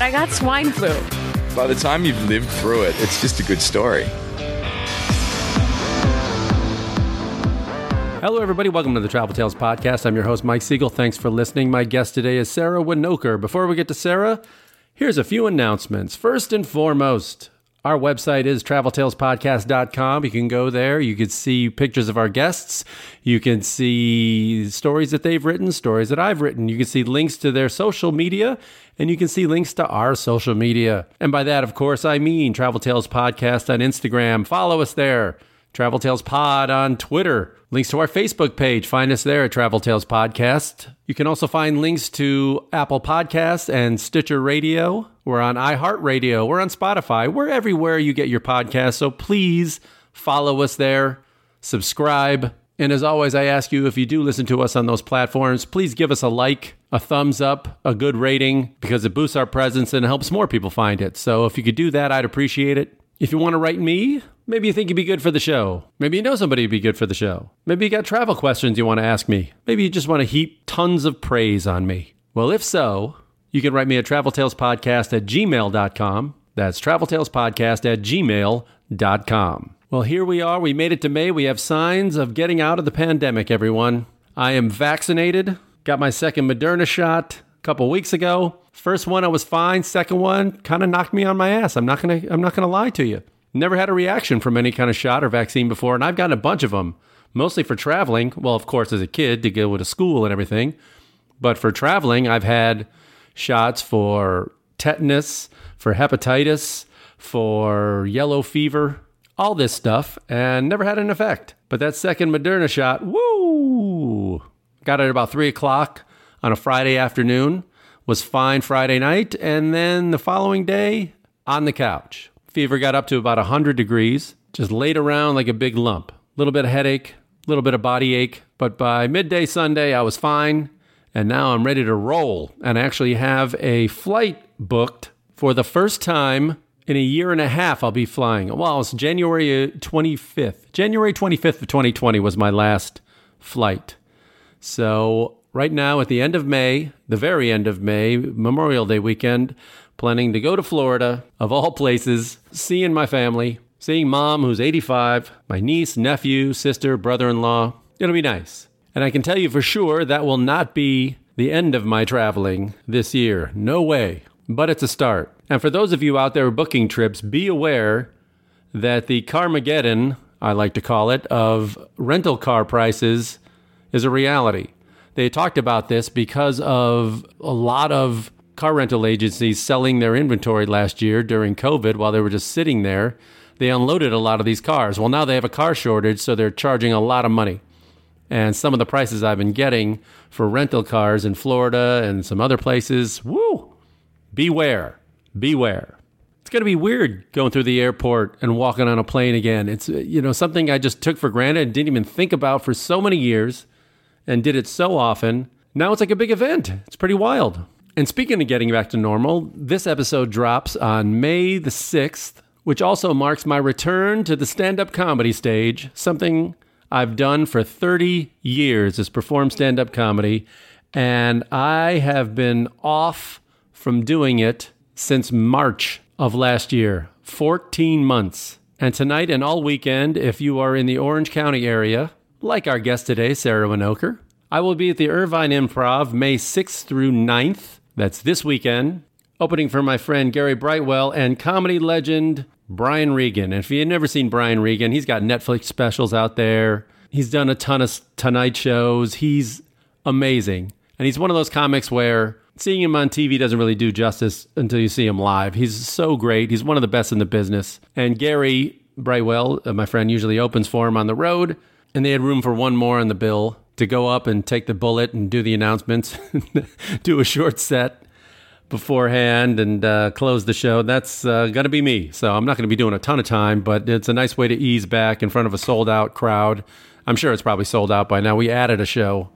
I got swine flu. By the time you've lived through it, it's just a good story. Hello, everybody. Welcome to the Travel Tales Podcast. I'm your host, Mike Siegel. Thanks for listening. My guest today is Sara Winokur. Before we get to Sara, here's a few announcements. First and foremost, our website is traveltalespodcast.com. You can go there. You can see pictures of our guests. You can see stories that they've written, stories that I've written. You can see links to their social media, and you can see links to our social media. And by that, of course, I mean Travel Tales Podcast on Instagram. Follow us there. Travel Tales Pod on Twitter. Links to our Facebook page. Find us there at Travel Tales Podcast. You can also find links to Apple Podcasts and Stitcher Radio. We're on iHeartRadio. We're on Spotify. We're everywhere you get your podcasts. So please follow us there, subscribe. And as always, I ask you if you do listen to us on those platforms, please give us a like, a thumbs up, a good rating, because it boosts our presence and helps more people find it. So if you could do that, I'd appreciate it. If you want to write me, maybe you think you'd be good for the show. Maybe you know somebody who'd be good for the show. Maybe you got travel questions you want to ask me. Maybe you just want to heap tons of praise on me. Well, if so, you can write me at traveltalespodcast at gmail.com. That's traveltalespodcast at gmail.com. Well, here we are. We made it to May. We have signs of getting out of the pandemic, everyone. I am vaccinated, got my second Moderna shot a couple weeks ago. First one I was fine, second one kind of knocked me on my ass. I'm not going to I'm not going to lie to you. Never had a reaction from any kind of shot or vaccine before, and I've gotten a bunch of them, mostly for traveling. Well, of course, as a kid to go to school and everything. But for traveling, I've had shots for tetanus, for hepatitis, for yellow fever, all this stuff, and never had an effect. But that second Moderna shot, woo! Got it about three o'clock on a Friday afternoon, was fine Friday night, and then the following day, on the couch. Fever got up to about 100 degrees, just laid around like a big lump. A little bit of headache, a little bit of body ache, but by midday Sunday, I was fine, and now I'm ready to roll. And I actually have a flight booked for the first time in a year and a half. I'll be flying. Well, it's January uh, 25th. January 25th of 2020 was my last flight. So, right now, at the end of May, the very end of May, Memorial Day weekend, planning to go to Florida, of all places, seeing my family, seeing mom, who's 85, my niece, nephew, sister, brother in law. It'll be nice. And I can tell you for sure that will not be the end of my traveling this year. No way. But it's a start. And for those of you out there booking trips, be aware that the Carmageddon, I like to call it, of rental car prices is a reality. They talked about this because of a lot of car rental agencies selling their inventory last year during COVID while they were just sitting there. They unloaded a lot of these cars. Well, now they have a car shortage, so they're charging a lot of money. And some of the prices I've been getting for rental cars in Florida and some other places, woo, beware, beware. It's going to be weird going through the airport and walking on a plane again. It's you know something I just took for granted and didn't even think about for so many years and did it so often. Now it's like a big event. It's pretty wild. And speaking of getting back to normal, this episode drops on May the 6th, which also marks my return to the stand-up comedy stage, something I've done for 30 years is perform stand-up comedy, and I have been off from doing it since March of last year 14 months. And tonight and all weekend, if you are in the Orange County area, like our guest today, Sara Winokur, I will be at the Irvine Improv May 6th through 9th. That's this weekend. Opening for my friend Gary Brightwell and comedy legend Brian Regan. And if you've never seen Brian Regan, he's got Netflix specials out there. He's done a ton of Tonight shows. He's amazing. And he's one of those comics where seeing him on TV doesn't really do justice until you see him live. He's so great. He's one of the best in the business. And Gary Brightwell, uh, my friend, usually opens for him on the road. And they had room for one more on the bill to go up and take the bullet and do the announcements, do a short set beforehand and uh, close the show, that's uh, going to be me. So I'm not going to be doing a ton of time, but it's a nice way to ease back in front of a sold out crowd. I'm sure it's probably sold out by now. We added a show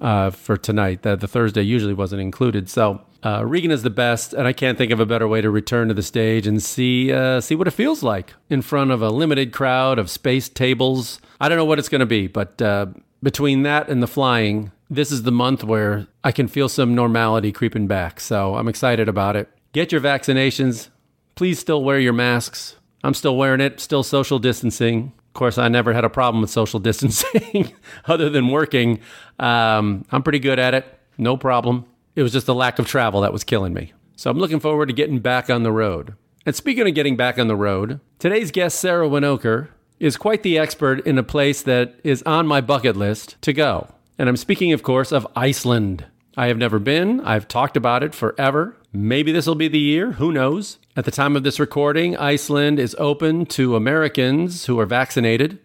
uh, for tonight. The, the Thursday usually wasn't included. So uh, Regan is the best, and I can't think of a better way to return to the stage and see uh, see what it feels like in front of a limited crowd of spaced tables. I don't know what it's going to be, but uh, between that and the flying, this is the month where I can feel some normality creeping back. So I'm excited about it. Get your vaccinations. Please still wear your masks. I'm still wearing it, still social distancing. Course, I never had a problem with social distancing other than working. Um, I'm pretty good at it, no problem. It was just the lack of travel that was killing me. So I'm looking forward to getting back on the road. And speaking of getting back on the road, today's guest, Sara Winokur, is quite the expert in a place that is on my bucket list to go. And I'm speaking, of course, of Iceland. I have never been. I've talked about it forever. Maybe this will be the year. Who knows? At the time of this recording, Iceland is open to Americans who are vaccinated.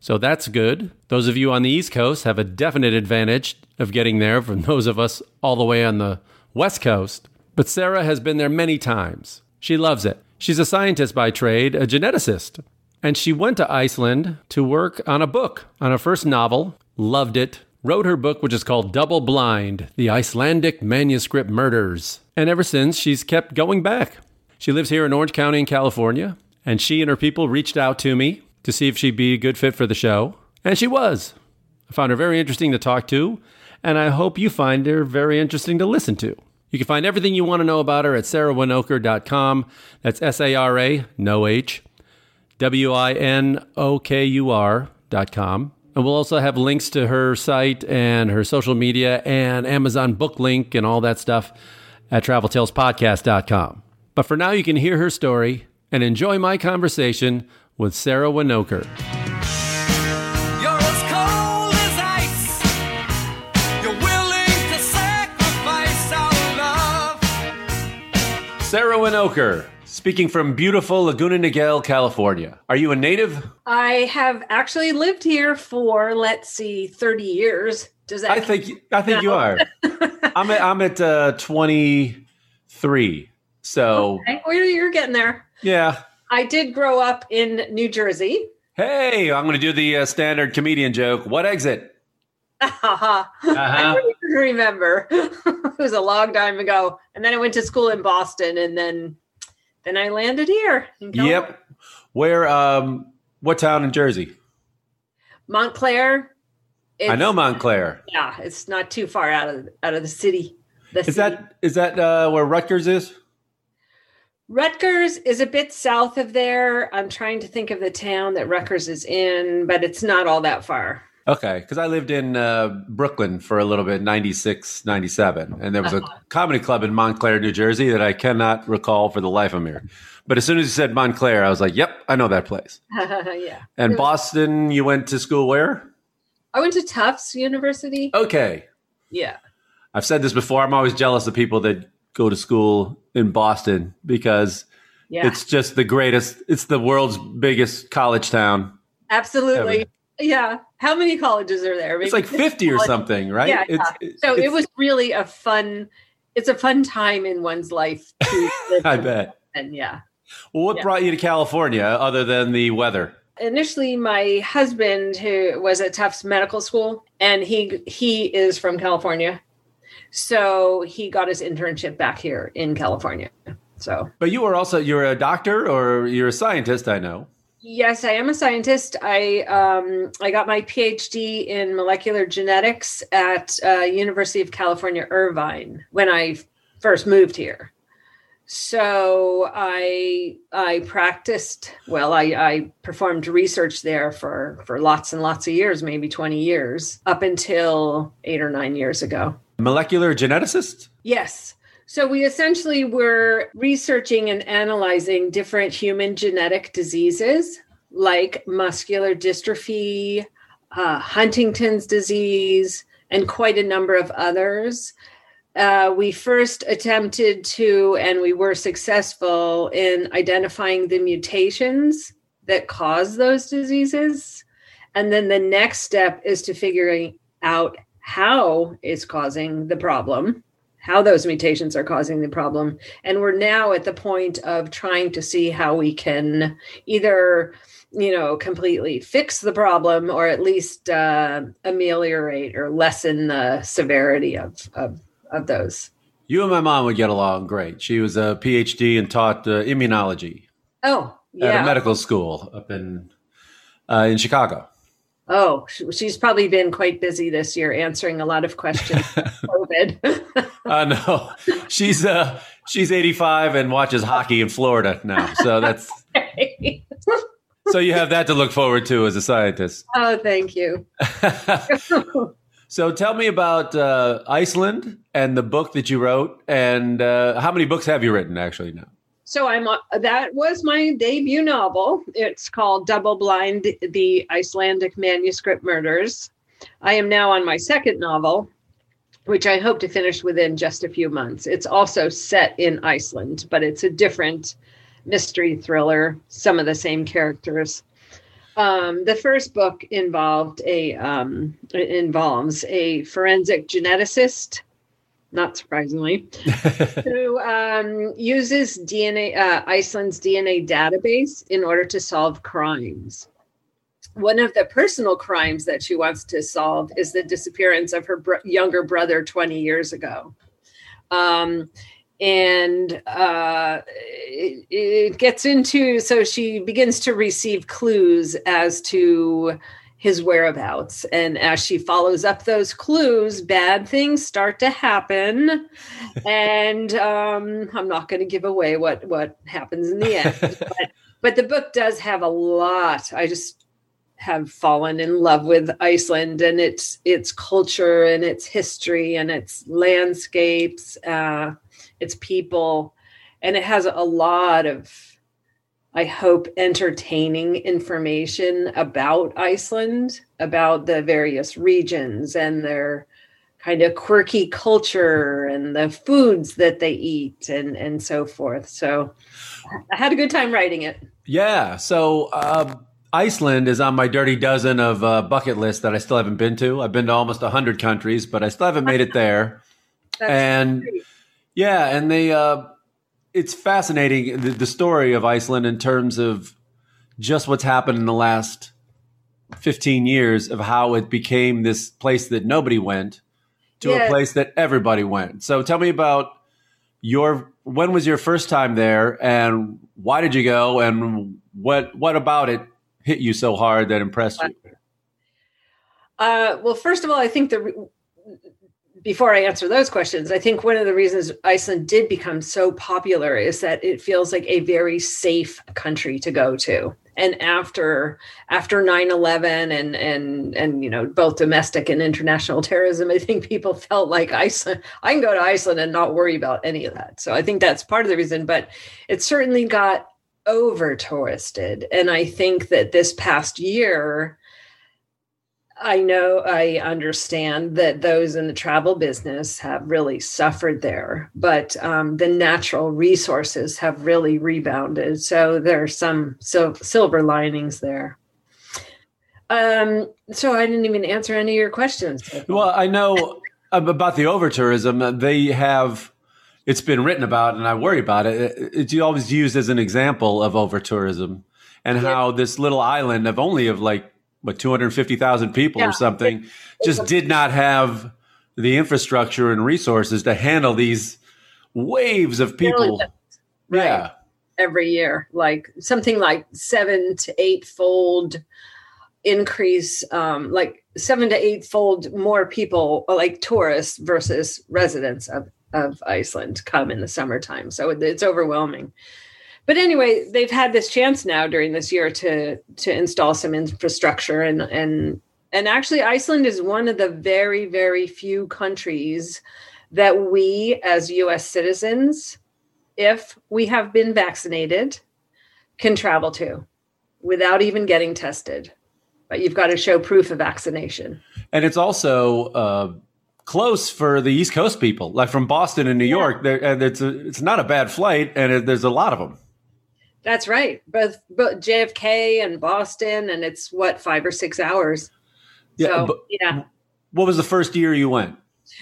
So that's good. Those of you on the East Coast have a definite advantage of getting there from those of us all the way on the West Coast. But Sara has been there many times. She loves it. She's a scientist by trade, a geneticist. And she went to Iceland to work on a book, on her first novel, loved it, wrote her book, which is called Double Blind The Icelandic Manuscript Murders. And ever since, she's kept going back. She lives here in Orange County in California, and she and her people reached out to me to see if she'd be a good fit for the show. And she was. I found her very interesting to talk to, and I hope you find her very interesting to listen to. You can find everything you want to know about her at sarawinokur.com. That's S A R A, no H, W I N O K U R.com. And we'll also have links to her site and her social media and Amazon book link and all that stuff at traveltalespodcast.com. But for now, you can hear her story and enjoy my conversation with Sara Winokur. You're as cold as ice. You're willing to sacrifice our love. Sara Winokur, speaking from beautiful Laguna Niguel, California. Are you a native? I have actually lived here for let's see, thirty years. Does that? I think I think you are. I'm at, I'm at uh, 23. So Okay, well, you're getting there. yeah. I did grow up in New Jersey. Hey, I'm going to do the uh, standard comedian joke. What exit? Haha. I don't even remember. it was a long time ago. And then I went to school in Boston, and then then I landed here. Yep. Where? Um. What town in Jersey? Montclair. I know Montclair. Yeah, it's not too far out of out of the city. The Is city. that is that uh, where Rutgers is? Rutgers is a bit south of there. I'm trying to think of the town that Rutgers is in, but it's not all that far. Okay, because I lived in uh, Brooklyn for a little bit, 96, 97. And there was a comedy club in Montclair, New Jersey that I cannot recall for the life of me. But as soon as you said Montclair, I was like, yep, I know that place. yeah. And Boston, you went to school where? I went to Tufts University. Okay. Yeah. I've said this before. I'm always jealous of people that go to school in Boston because Yeah. it's just the greatest. It's the world's biggest college town. Absolutely. Yeah. How many colleges are there? It's like 50 or something, right? Yeah. It's, yeah. so it's- it was really a fun, it's a fun time in one's life. To I bet. And yeah. Well, what Yeah. brought you to California other than the weather? Initially, my husband, who was at Tufts Medical School, and he he is from California, so he got his internship back here in California. So But you were also you're a doctor or you're a scientist, I know. Yes, I am a scientist. I um, I got my PhD in molecular genetics at uh, University of California, Irvine, when I first moved here. So I I practiced well. I, I performed research there for for lots and lots of years, maybe twenty years, up until eight or nine years ago. Molecular geneticist? Yes. So we essentially were researching and analyzing different human genetic diseases like muscular dystrophy, uh, Huntington's disease, and quite a number of others. Uh, we first attempted to, and we were successful in identifying the mutations that cause those diseases. And then the next step is to figuring out how it's causing the problem how those mutations are causing the problem. And we're now at the point of trying to see how we can either, you know, completely fix the problem or at least uh, ameliorate or lessen the severity of, of, of those. You and my mom would get along great. She was a PhD and taught uh, immunology Oh, at a medical school up in uh, in Chicago. Oh, she's probably been quite busy this year answering a lot of questions. COVID. Uh, no, she's uh, she's 85 and watches hockey in Florida now. So that's so you have that to look forward to as a scientist. oh, thank you. So tell me about uh, Iceland and the book that you wrote, and uh, how many books have you written actually now? So I'm uh, that was my debut novel. It's called Double Blind: The Icelandic Manuscript Murders. I am now on my second novel, which I hope to finish within just a few months. It's also set in Iceland, but it's a different mystery thriller. Some of the same characters. Um, the first book involved a um, involves a forensic geneticist, not surprisingly, who um, uses DNA uh, Iceland's DNA database in order to solve crimes. One of the personal crimes that she wants to solve is the disappearance of her br- younger brother 20 years ago. Um, and uh, it, it gets into so she begins to receive clues as to his whereabouts. And as she follows up those clues bad things start to happen. And um, i'm not going to give away what what happens in the end but, but the book does have a lot. I just have fallen in love with iceland and its its culture and its history and its landscapes uh, its people. And it has a lot of i hope entertaining information about iceland about the various regions and their kind of quirky culture and the foods that they eat and and so forth so i had a good time writing it Yeah. So uh, Iceland is on my dirty dozen of uh, bucket list that I still haven't been to. I've been to almost hundred countries, but I still haven't made it there. That's and great. yeah, and they uh, it's fascinating the, the story of Iceland in terms of just what's happened in the last fifteen years of how it became this place that nobody went to Yeah. a place that everybody went. So tell me about your when was your first time there and why did you go and what what about it hit you so hard that impressed you? Uh, well, first of all, I think the before I answer those questions, I think one of the reasons Iceland did become so popular is that it feels like a very safe country to go to. And after after 9-11 and and and you know both domestic and international terrorism, I think people felt like Iceland. I can go to Iceland and not worry about any of that. So I think that's part of the reason. But it certainly got over touristed, and I think that this past year I know, I understand that those in the travel business have really suffered there, but um, the natural resources have really rebounded. So there are some sil- silver linings there. Um, so I didn't even answer any of your questions. Well, I know about the over tourism. They have it's been written about, and I worry about it. It's always used as an example of over tourism and how this little island of only of like what two hundred fifty thousand people Yeah. or something just did not have the infrastructure and resources to handle these waves of people. Right. Yeah. every year, like something like seven to eight fold increase, um, like seven to eight fold more people, like tourists versus residents of, of Iceland, come in the summertime. So it's overwhelming. But anyway, they've had this chance now during this year to to install some infrastructure and and and actually Iceland is one of the very very few countries that we as US citizens if we have been vaccinated, can travel to without even getting tested. But you've got to show proof of vaccination. And it's also uh, close for the East Coast people, like from Boston and New York. And it's a, it's not a bad flight, and it, there's a lot of them. That's right. Both, both JFK and Boston, and it's what five or six hours. Yeah, so but- yeah. What was the first year you went?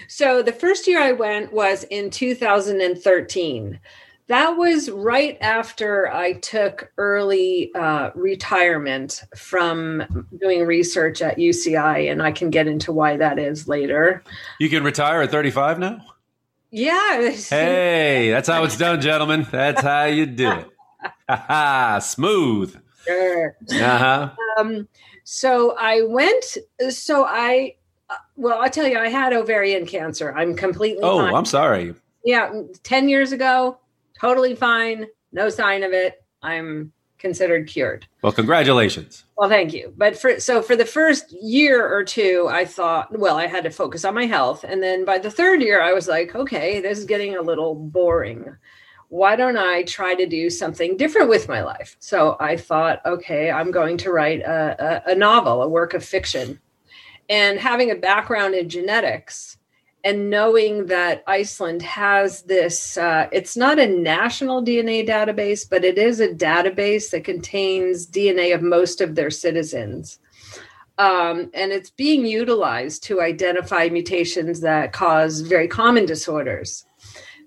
So the first year I went was in 2013. That was right after I took early uh, retirement from doing research at UCI, and I can get into why that is later. You can retire at 35 now? Yeah. Hey, that's how it's done, gentlemen. That's how you do it. Smooth. Sure. Uh huh. Um, so I went. So I, uh, well, I'll tell you, I had ovarian cancer. I'm completely. Oh, fine. I'm sorry. Yeah, 10 years ago, totally fine. No sign of it. I'm considered cured. Well, congratulations. Well, thank you. But for so for the first year or two, I thought, well, I had to focus on my health. And then by the third year, I was like, okay, this is getting a little boring. Why don't I try to do something different with my life? So I thought, okay, I'm going to write a, a, a novel, a work of fiction. And having a background in genetics, and knowing that Iceland has this, uh, it's not a national DNA database, but it is a database that contains DNA of most of their citizens. Um, and it's being utilized to identify mutations that cause very common disorders.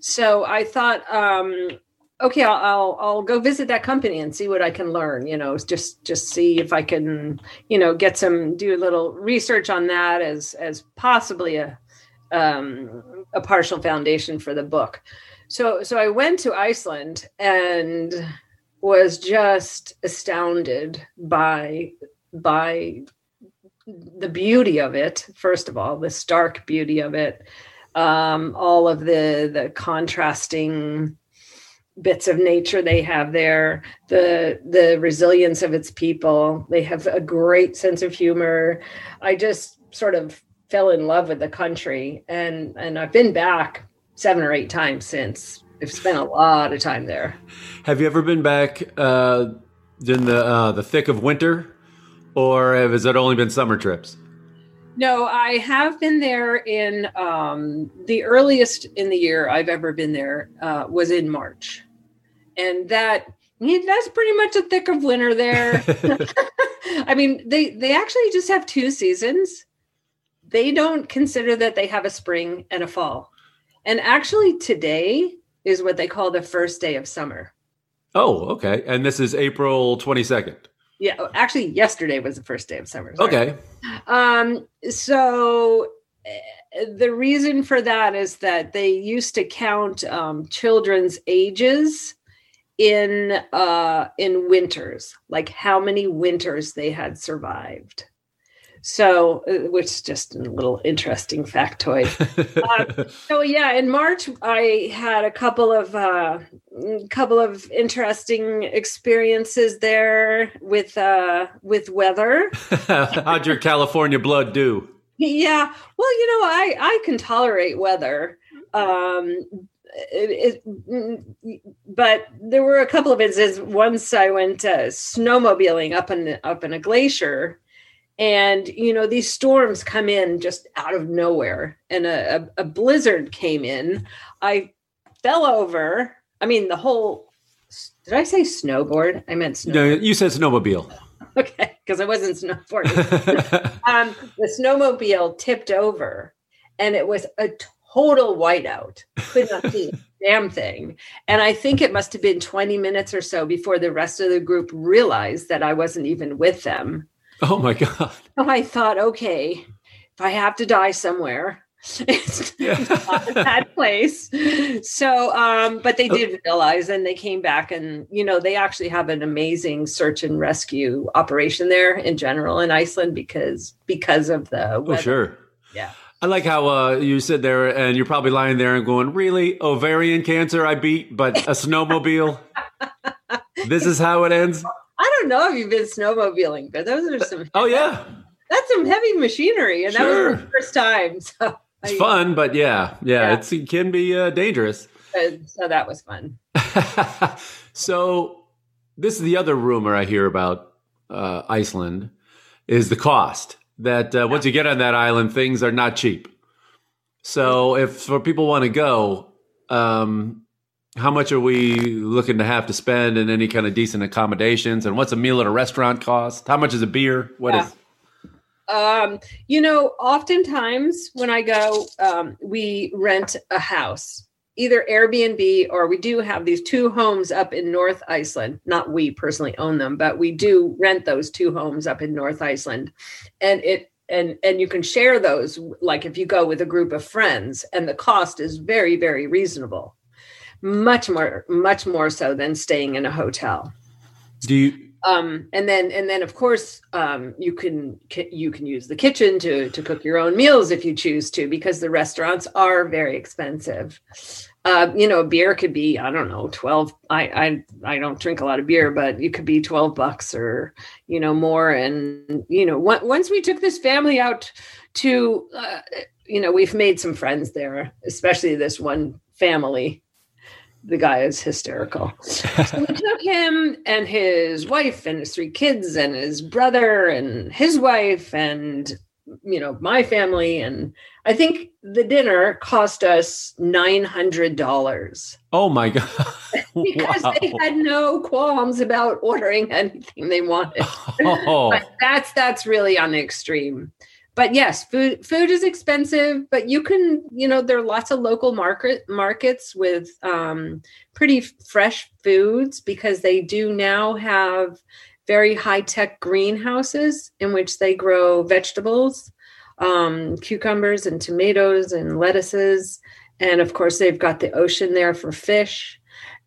So I thought, um, okay, I'll, I'll I'll go visit that company and see what I can learn. You know, just just see if I can, you know, get some do a little research on that as as possibly a um, a partial foundation for the book. So so I went to Iceland and was just astounded by by the beauty of it. First of all, the stark beauty of it, um, all of the the contrasting bits of nature they have there the the resilience of its people they have a great sense of humor i just sort of fell in love with the country and and I've been back seven or eight times since. I've spent a lot of time there. Have you ever been back uh, in the uh, the thick of winter, or has it only been summer trips? No, I have been there in um, the earliest in the year I've ever been there uh, was in March, and that that's pretty much a thick of winter there. I mean, they they actually just have two seasons. They don't consider that they have a spring and a fall, and actually today is what they call the first day of summer. Oh, okay. And this is April twenty second. Yeah, actually, yesterday was the first day of summer. sorry. Okay. Um, so uh, the reason for that is that they used to count um, children's ages in uh, in winters, like how many winters they had survived. So, uh, which is just a little interesting factoid. uh, so yeah, in March I had a couple of uh, couple of interesting experiences there with uh, with weather. How'd your California blood do? Yeah, well, you know, I I can tolerate weather. Um, it, it, but there were a couple of instances. Once I went uh, snowmobiling up in up in a glacier, and you know these storms come in just out of nowhere, and a, a, a blizzard came in. I fell over. I mean, the whole. Did I say snowboard? I meant snowboard. No, you said snowmobile. Okay, because I wasn't snowboarding. um, the snowmobile tipped over, and it was a total whiteout. Could not see damn thing. And I think it must have been 20 minutes or so before the rest of the group realized that I wasn't even with them. Oh my god. So I thought, okay, if I have to die somewhere, it's, it's not a bad place. So, um, but they did realize and they came back and, you know, they actually have an amazing search and rescue operation there in general in Iceland because, because of the Oh sure. Yeah. I like how uh, you sit there and you're probably lying there and going, "Really, ovarian cancer I beat, but a snowmobile. this is how it ends." I don't know if you've been snowmobiling, but those are some, Oh yeah, that's some heavy machinery. And that was the first time. So, it's I- fun, but yeah, yeah, Yeah. It's, it can be uh, dangerous. so that was fun. so this is the other rumor I hear about uh, Iceland is the cost. That uh, once you get on that island, things are not cheap. So if for people want to go, um, how much are we looking to have to spend in any kind of decent accommodations? And what's a meal at a restaurant cost? How much is a beer? What is? Yeah. Um, you know, oftentimes when I go, um, we rent a house, either Airbnb or we do have these two homes up in North Iceland. Not we personally own them, but we do rent those two homes up in North Iceland, and it and and you can share those like if you go with a group of friends, and the cost is very very reasonable, much more much more so than staying in a hotel. Do you? um and then and then of course um you can you can use the kitchen to to cook your own meals if you choose to because the restaurants are very expensive. Uh you know beer could be i don't know 12 i i i don't drink a lot of beer but it could be 12 bucks or you know more. And you know on- once we took this family out to uh, you know we've made some friends there especially this one family the guy is hysterical. So we took him and his wife and his three kids and his brother and his wife and you know my family and I think the dinner cost us nine hundred dollars Oh my god! because Wow. they had no qualms about ordering anything they wanted. Oh, But that's that's really on the extreme. But yes, food food is expensive, but you can, you know, there are lots of local market markets with um, pretty fresh foods because they do now have very high tech greenhouses in which they grow vegetables, um, cucumbers and tomatoes and lettuces, and of course they've got the ocean there for fish.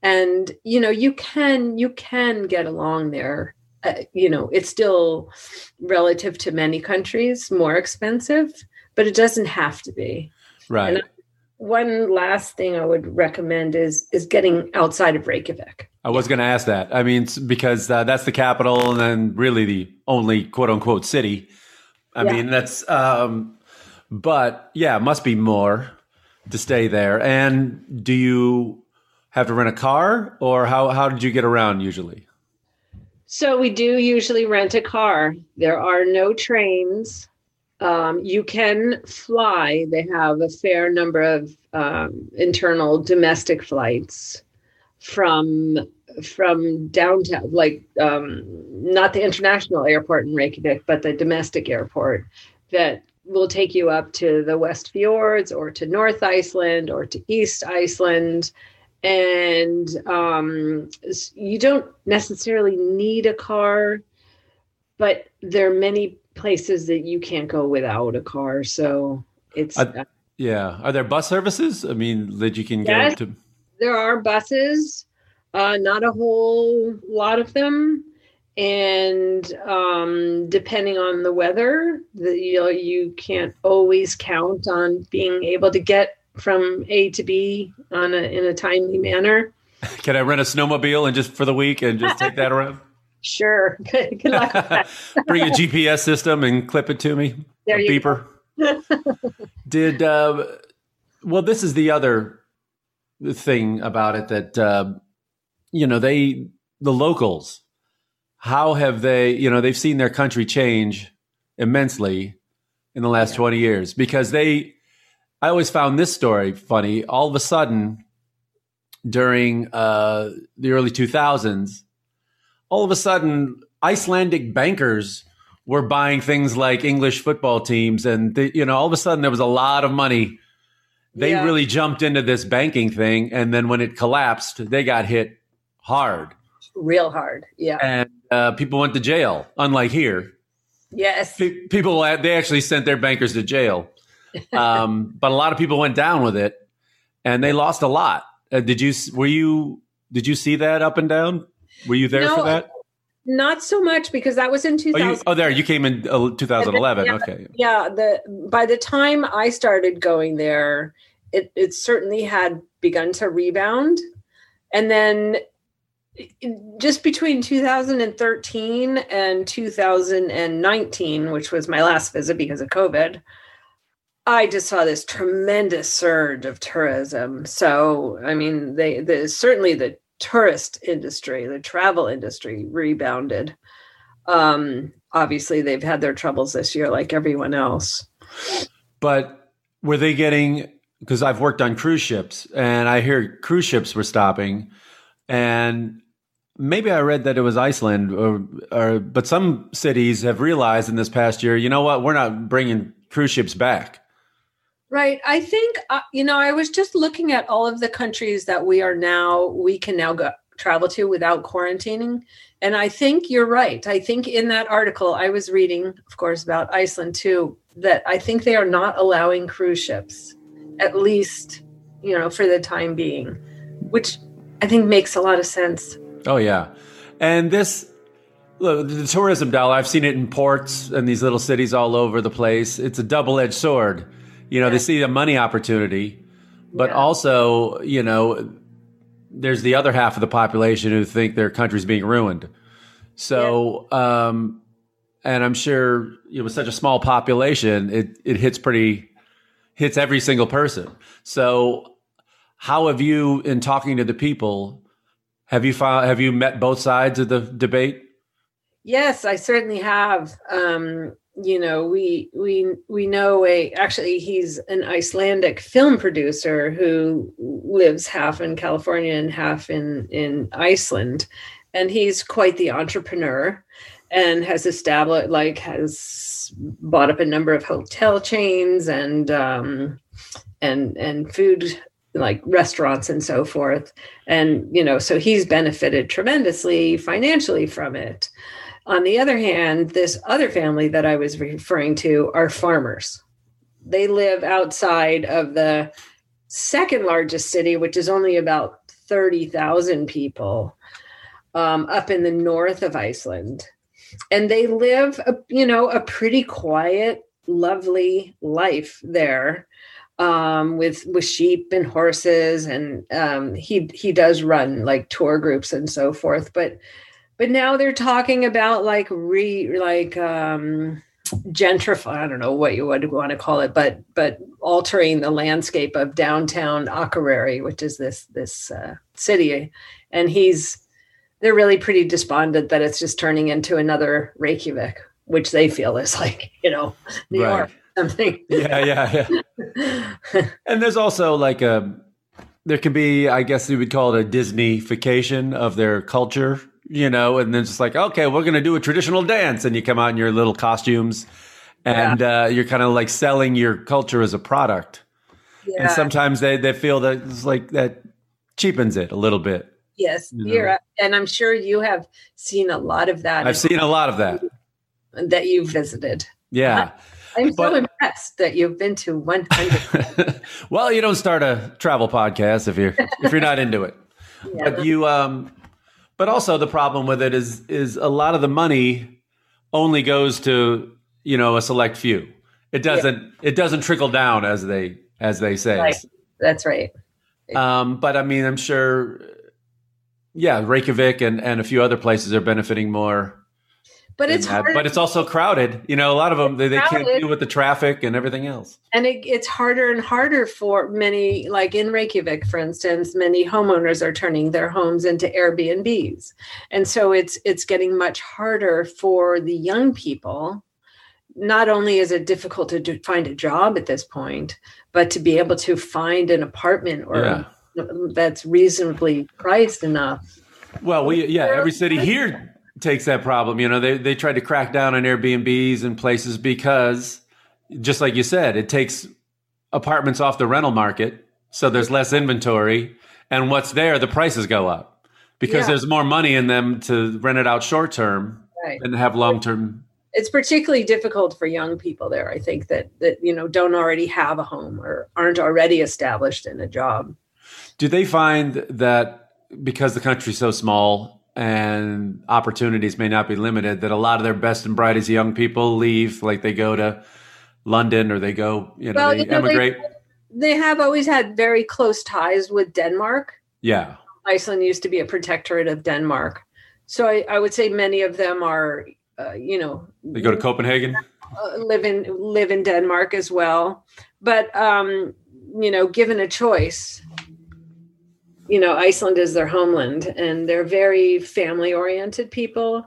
And you know, you can you can get along there uh, you know, it's still relative to many countries more expensive, but it doesn't have to be. right. And One last thing I would recommend is is getting outside of Reykjavik. I was going to ask that. I mean, because uh, that's the capital and then really the only quote unquote city. I Yeah. mean, that's, um, but yeah, must be more to stay there. And do you have to rent a car or how, how did you get around usually? So we do usually rent a car. There are no trains. Um, you can fly. They have a fair number of um, internal domestic flights from from downtown, like um, not the international airport in Reykjavik, but the domestic airport that will take you up to the West Fjords or to North Iceland or to East Iceland and um, you don't necessarily need a car, but there are many places that you can't go without a car. So it's I- Yeah. Are there bus services? I mean, that you can Yes. go to? there are buses, uh, not a whole lot of them. And um, depending on the weather, the, you know, you can't always count on being able to get from A to B on a, in a timely manner. Can I rent a snowmobile and just for the week and just take that around? Sure. Good, good luck. Bring a GPS system and clip it to me. There a you beeper. Did uh, well? This is the other thing about it that uh, you know they the locals. How have they? You know they've seen their country change immensely in the last twenty years because they. I always found this story funny. All of a sudden, during uh, the early two thousands, all of a sudden Icelandic bankers were buying things like English football teams, and they, you know, all of a sudden there was a lot of money. They Yeah. really jumped into this banking thing, and then when it collapsed, they got hit hard, Real hard. Yeah. and uh, people went to jail. Unlike here, Yes. Pe- people they actually sent their bankers to jail, um, but a lot of people went down with it, and they lost a lot. Uh, did you? Were you? Did you see that up and down? Were you there No, for that? Not so much because that was in Oh, 2000. you, oh, there you came in uh, 2011. Yeah. Okay, yeah the by the time i started going there it, it certainly had begun to rebound and then just between 2013 and 2019 which was my last visit because of covid i just saw this tremendous surge of tourism so i mean they the certainly the tourist industry the travel industry rebounded um obviously they've had their troubles this year like everyone else but were they getting? Because I've worked on cruise ships, and I hear cruise ships were stopping, and maybe I read that it was Iceland, or, or but some cities have realized in this past year, you know what, we're not bringing cruise ships back. Right. I think uh, you know. I was just looking at all of the countries that we are now we can now go travel to without quarantining, and I think you're right. I think in that article I was reading, of course, about Iceland too, that I think they are not allowing cruise ships, at least you know for the time being, which I think makes a lot of sense. Oh yeah, and this look, the tourism dollar. I've seen it in ports and these little cities all over the place. It's a double edged sword. You know, they see a money opportunity, but Yeah. also you know, there's the other half of the population who think their country's being ruined. So, um, and I'm sure you know, with such a small population, it it hits pretty hits every single person. So, how have you, in talking to the people, have you found have you met both sides of the debate? Yes, I certainly have. Um, you know, we we we know a actually he's an Icelandic film producer who lives half in California and half in in Iceland, and he's quite the entrepreneur and has established like has bought up a number of hotel chains and um and and food like restaurants and so forth. And you know so he's benefited tremendously financially from it on the other hand this other family that i was referring to are farmers they live outside of the second largest city which is only about 30,000 people um, up in the north of iceland and they live a, you know a pretty quiet lovely life there um, with with sheep and horses, and um, he he does run like tour groups and so forth. But but now they're talking about like re like um, gentrify. I don't know what you would want to call it, but but altering the landscape of downtown Akureyri, which is this this uh, city, and he's they're really pretty despondent that it's just turning into another Reykjavik, which they feel is like you know New Right. York or something. Yeah, yeah, yeah. and there's also like a there could be, I guess you would call it a Disneyfication of their culture, you know, and then it's like, okay, we're gonna do a traditional dance, and you come out in your little costumes, and uh, you're kind of like selling your culture as a product. And sometimes they they feel that it's like that cheapens it a little bit. Yes, you know. and I'm sure you have seen a lot of that. I've seen a lot of that. that you visited. Yeah. I'm But- so impressed that you've been to 100. well, you don't start a travel podcast if you're if you're not into it. But you um but also the problem with it is is a lot of the money only goes to, you know, a select few. It doesn't it doesn't trickle down as they as they say. Right. That's right. Um but I mean, I'm sure yeah, Reykjavik and and a few other places are benefiting more. But it's hard, but it's also crowded. You know, a lot of them they, they can't deal with the traffic and everything else. and it, it's harder and harder for many, like in Reykjavik, for instance, many homeowners are turning their homes into Airbnbs, and so it's it's getting much harder for the young people. Not only is it difficult to do, find a job at this point, but to be able to find an apartment or Yeah. that's reasonably priced enough. Well, we yeah, every city here takes that problem. You know, they they tried to crack down on Airbnbs and places because, just like you said, it takes apartments off the rental market, so there's less inventory, and what's there, the prices go up because Yeah. there's more money in them to rent it out short term Right. and have long term. It's particularly difficult for young people there. I think that that you know don't already have a home or aren't already established in a job. Do they find that because the country's so small and opportunities may not be limited, that a lot of their best and brightest young people leave, like they go to London or they go, you know, Well, they you know, they- emigrate? They have always had very close ties with Denmark. yeah. Iceland used to be a protectorate of Denmark, so I, I would say many of them are, uh, you know, They go to Copenhagen. uh, live in live in Denmark as well. But um, you know, given a choice, you know, Iceland is their homeland, and they're very family oriented people.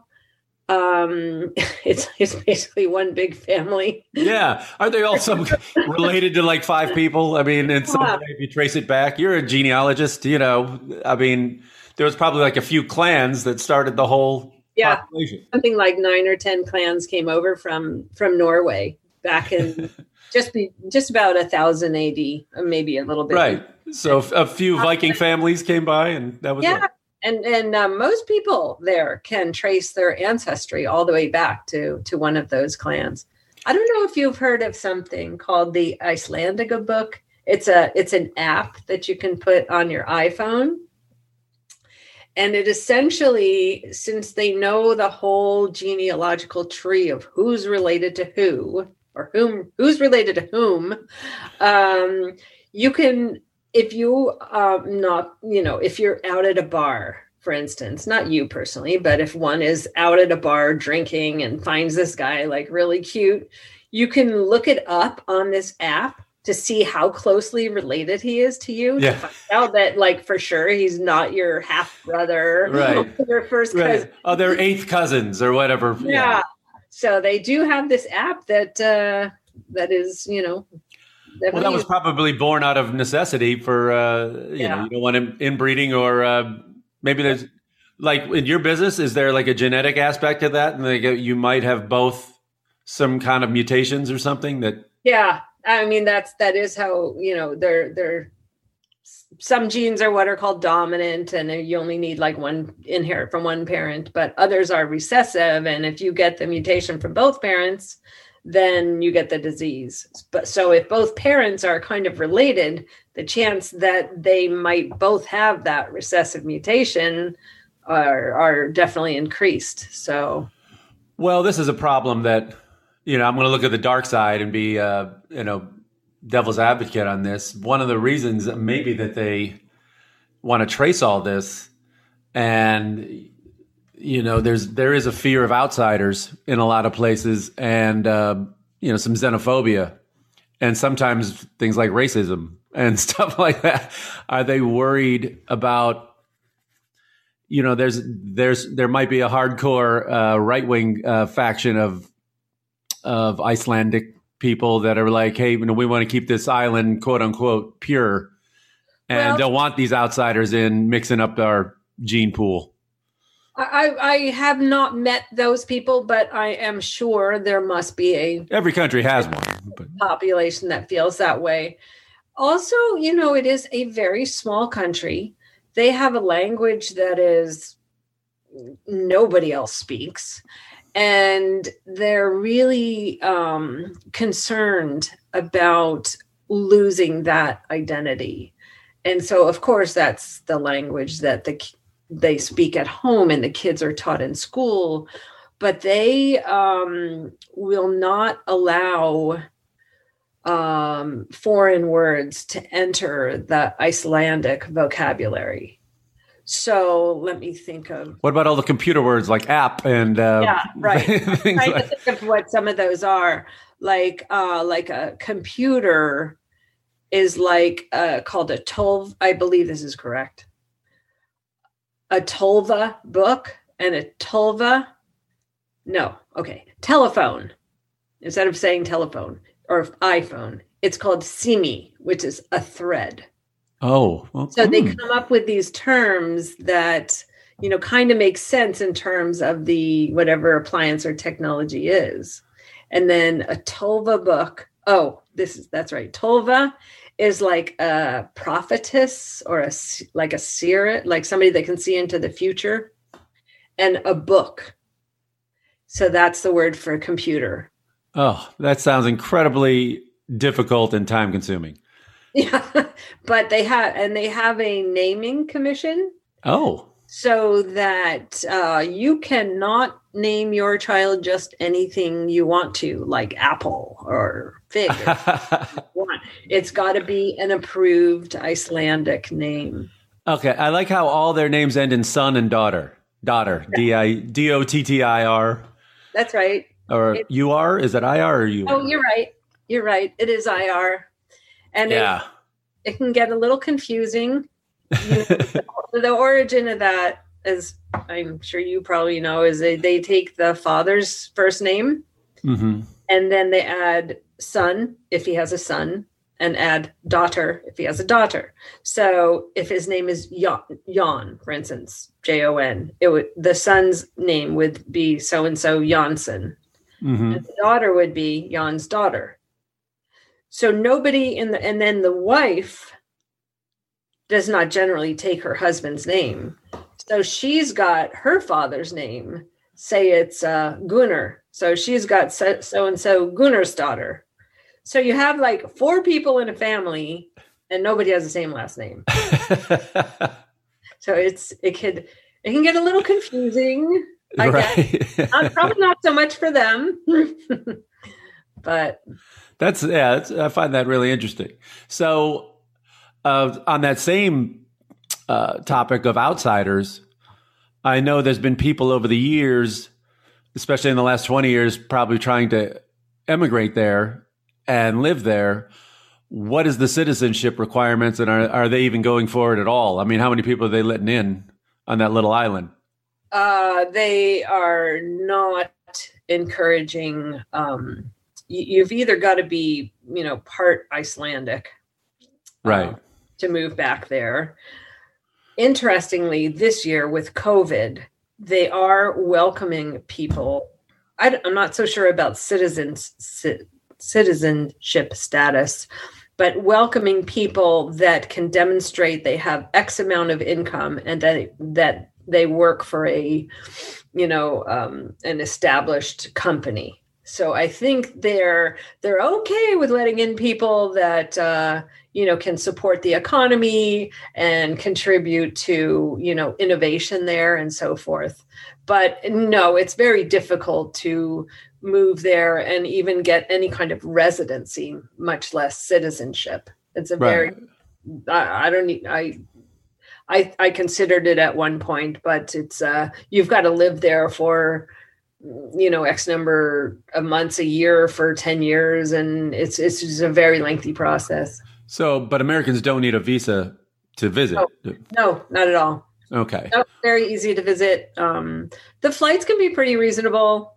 Um, it's it's basically one big family. Yeah. Are they all some related to like five people? I mean, in some Yeah. way, if you trace it back, you're a genealogist, you know. I mean, there was probably like a few clans that started the whole Yeah. population. something like nine or ten clans came over from from Norway back in just be just about a thousand AD, maybe a little bit. Right. So a few Viking families came by, and that was Yeah, it. and and um, most people there can trace their ancestry all the way back to to one of those clans. I don't know if you've heard of something called the Íslendingabók. It's a it's an app that you can put on your iPhone. And it essentially, since they know the whole genealogical tree of who's related to who or whom who's related to whom, um, you can if you um not you know if you're out at a bar for instance not you personally but if one is out at a bar drinking and finds this guy like really cute you can look it up on this app to see how closely related he is to you Yeah. to find out that like for sure he's not your half brother Right. your first cousin Right. Oh, they're eighth cousins or whatever. yeah. So they do have this app that uh that is, you know, Well, that was probably born out of necessity for uh, you Yeah. know you don't want inbreeding or uh, maybe there's like in your business is there like a genetic aspect to that and like uh, you might have both some kind of mutations or something that yeah. I mean that's that is how, you know, they're they're some genes are what are called dominant and you only need like one inherit from one parent, but others are recessive and if you get the mutation from both parents, then you get the disease. But so if both parents are kind of related, the chance that they might both have that recessive mutation are are definitely increased. So well this is a problem that you know i'm going to look at the dark side and be uh, you know devil's advocate on this one of the reasons maybe that they want to trace all this and you know there's there is a fear of outsiders in a lot of places and uh, you know some xenophobia and sometimes things like racism and stuff like that. Are they worried about you know there's there's there might be a hardcore uh, right wing uh, faction of of Icelandic people that are like hey you know we want to keep this island quote unquote pure and Well- don't want these outsiders in mixing up our gene pool I, I I have not met those people, but I am sure there must be a every country has one but population that feels that way. Also, you know, it is a very small country. They have a language that is nobody else speaks. And they're really um, concerned about losing that identity. And so, of course, that's the language that the they speak at home and the kids are taught in school. But they um, will not allow um, foreign words to enter the Icelandic vocabulary. So let me think of what about all the computer words like app and uh, yeah, right. things trying like- to think of what some of those are. Like uh like a computer is like uh called a tolv I believe this is correct. A tolva book and a tolva no, okay. Telephone. Instead of saying telephone or iPhone, it's called simi, which is a thread. Oh well, So they hmm. come up with these terms that you know kind of make sense in terms of the whatever appliance or technology is. And then a Tolva book. Oh, this is that's right. Tolva is like a prophetess or a like a seer, like somebody that can see into the future, and a book. So that's the word for a computer. oh that sounds incredibly difficult and time consuming Yeah, but they have and they have a naming commission oh so that uh, you cannot name your child just anything you want to, like apple or fig. or. It's got to be an approved Icelandic name. Okay, I like how all their names end in son and daughter. Daughter, D I D O T T I R, That's right. or It- are? Is it I R or you? Oh, you're right. You're right. It is IR, and yeah. It, can get a little confusing. You know, the, the origin of that, as I'm sure you probably know, is they, they take the father's first name hmm and then they add son if he has a son and add daughter if he has a daughter. So if his name is Jan, Jan for instance, J O N, it would the son's name would be so and so Janssen. Mhm. And the daughter would be Jan's daughter. So nobody in the and then the wife does not generally take her husband's name. So she's got her father's name. Say it's uh, Gunnar. So she's got so and so Gunnar's daughter. So you have like four people in a family, and nobody has the same last name. So it's it could it can get a little confusing. I guess. right. Um, probably not so much for them, but That's yeah. That's, I find that really interesting. So, uh, on that same uh, topic of outsiders, I know there's been people over the years, especially in the last twenty years, probably trying to emigrate there and live there. What is the citizenship requirements, and are are they even going forward at all? I mean, how many people are they letting in on that little island? uh, they are not encouraging. Um, you've either got to be, you know, part Icelandic, Right. uh, to move back there. Interestingly, this year with COVID, they are welcoming people. I, am not so sure about citizens ci- citizenship status, but welcoming people that can demonstrate they have X amount of income and that that they work for a, you know, um, an established company. So I think they're they're okay with letting in people that uh, you know can support the economy and contribute to you know innovation there and so forth. But no, it's very difficult to move there and even get any kind of residency, much less citizenship. It's a very I, I don't need I I I considered it at one point, but it's uh you've got to live there for you know x number of months a year for 10 years and it's it's just a very lengthy process So, but Americans don't need a visa to visit. No. no not at all Okay. no, very easy to visit um the flights can be pretty reasonable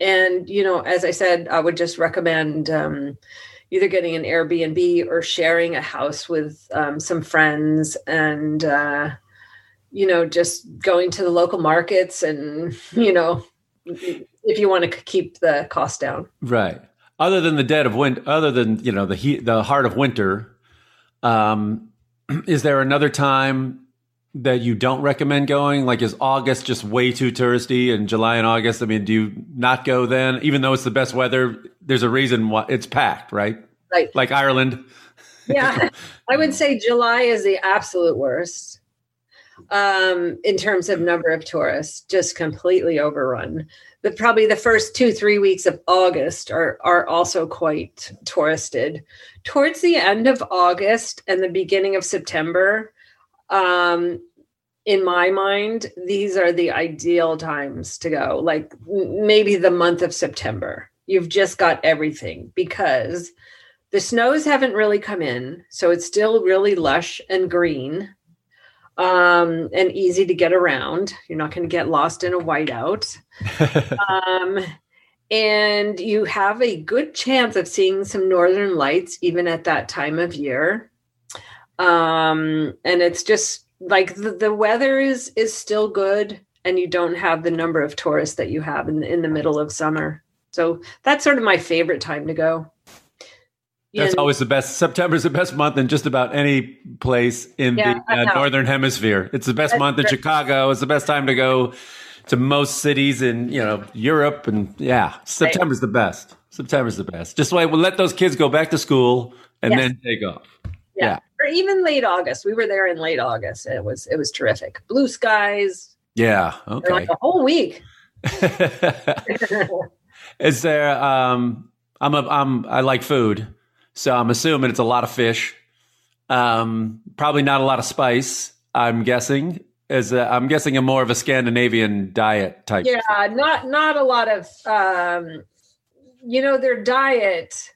and you know as i said i would just recommend um either getting an airbnb or sharing a house with um, some friends and uh you know just going to the local markets and you know if you want to keep the cost down Right. Other than the dead of winter, other than you know the heat, the heart of winter, um, is there another time that you don't recommend going? Like, is August just way too touristy? And July and August, I mean, do you not go then? Even though it's the best weather, there's a reason why it's packed, right? right Like Ireland. yeah i would say july is the absolute worst um in terms of number of tourists just completely overrun. The probably the first two three weeks of august are are also quite touristed. Towards the end of august and the beginning of september um in my mind these are the ideal times to go like maybe the month of september. You've just got everything because the snows haven't really come in so it's still really lush and green um, and easy to get around. You're not going to get lost in a whiteout. Um, and you have a good chance of seeing some northern lights even at that time of year. Um, and it's just like the, the weather is is still good and you don't have the number of tourists that you have in, in the middle of summer. So that's sort of my favorite time to go That's always the best. September's the best month in just about any place in Yeah, the uh, northern hemisphere. It's the best That's month in. Chicago. It's the best time to go to most cities in you know Europe, and yeah, September's the best. September's the best. Just like we'll let those kids go back to school and Yes. then take off. yeah. or even late august we were there in late august and it was it was terrific blue skies Yeah. Okay. like a whole week Is there? Um, I'm a. I'm. I like food, so I'm assuming it's a lot of fish. Um, probably not a lot of spice. I'm guessing. Is I'm guessing a more of a Scandinavian diet type. yeah not not a lot of um you know their diet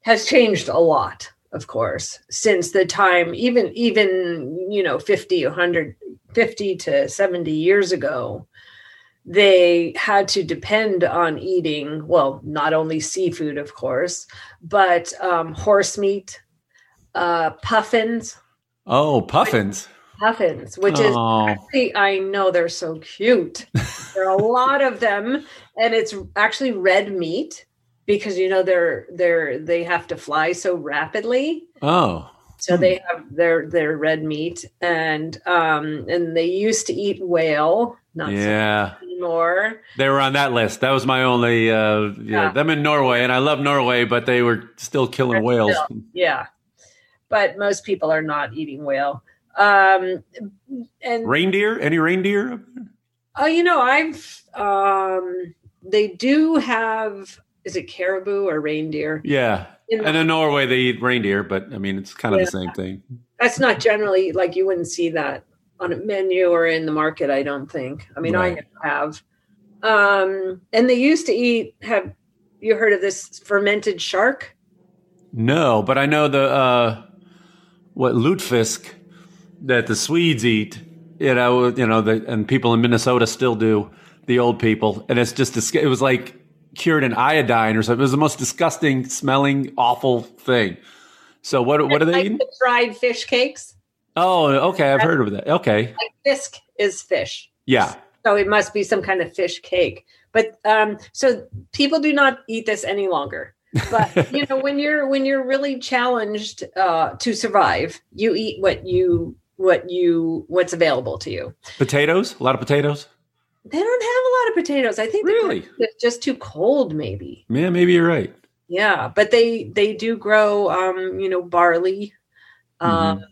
has changed a lot of course since the time even even you know 50 100 50 to 70 years ago they had to depend on eating, well, not only seafood, of course, but um, horse meat, uh, puffins, Oh, puffins. puffins, which is Oh. actually, I know they're so cute. there are a lot of them, and it's actually red meat because you know they're they're they have to fly so rapidly. Oh. So they have their their red meat, and um and they used to eat whale, not Yeah. much anymore. They were on that list. That was my only uh yeah, Yeah. them in Norway and I love Norway, but they were still killing whales. Yeah, but most people are not eating whale. Um, and Reindeer? Any reindeer? Oh, you know, I've um they do have is it caribou or reindeer? Yeah. In And in Norway they eat reindeer, but I mean it's kind of the same thing. That's not generally like you wouldn't see that on a menu or in the market, I don't think. I mean, Right. I have. Um and they used to eat have you heard of this fermented shark? No, but I know the uh what lutefisk that the Swedes eat, you know, you know, the, and people in Minnesota still do, the old people, and it's just it was like cured in iodine or something. It was the most disgusting smelling, awful thing. So what what are they like eating? the dried fish cakes. Oh, okay, I've heard of that. Okay, Like bisque is fish. yeah, So it must be some kind of fish cake. But um, so people do not eat this any longer. But you know, when you're when you're really challenged uh, to survive, you eat what you what you what's available to you. potatoes, a lot of potatoes. They don't have a lot of potatoes. I think Really? it's just too cold, maybe. Yeah, maybe you're right. Yeah, but they they do grow, um, you know, barley, um,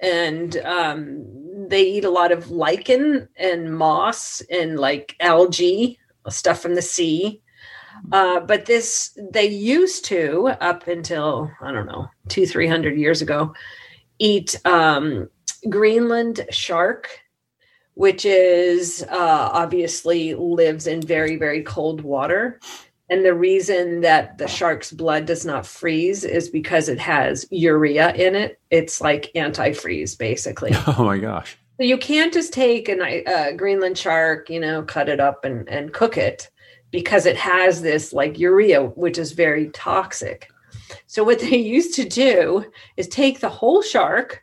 and um, they eat a lot of lichen and moss and like algae, stuff from the sea. Uh, but this they used to up until I don't know two three hundred years ago eat um, Greenland shark, which is uh, obviously lives in very very cold water. And the reason that the shark's blood does not freeze is because it has urea in it. It's like antifreeze, basically. Oh my gosh. So you can't just take a uh, Greenland shark, you know, cut it up and, and cook it because it has this like urea, which is very toxic. So what they used to do is take the whole shark,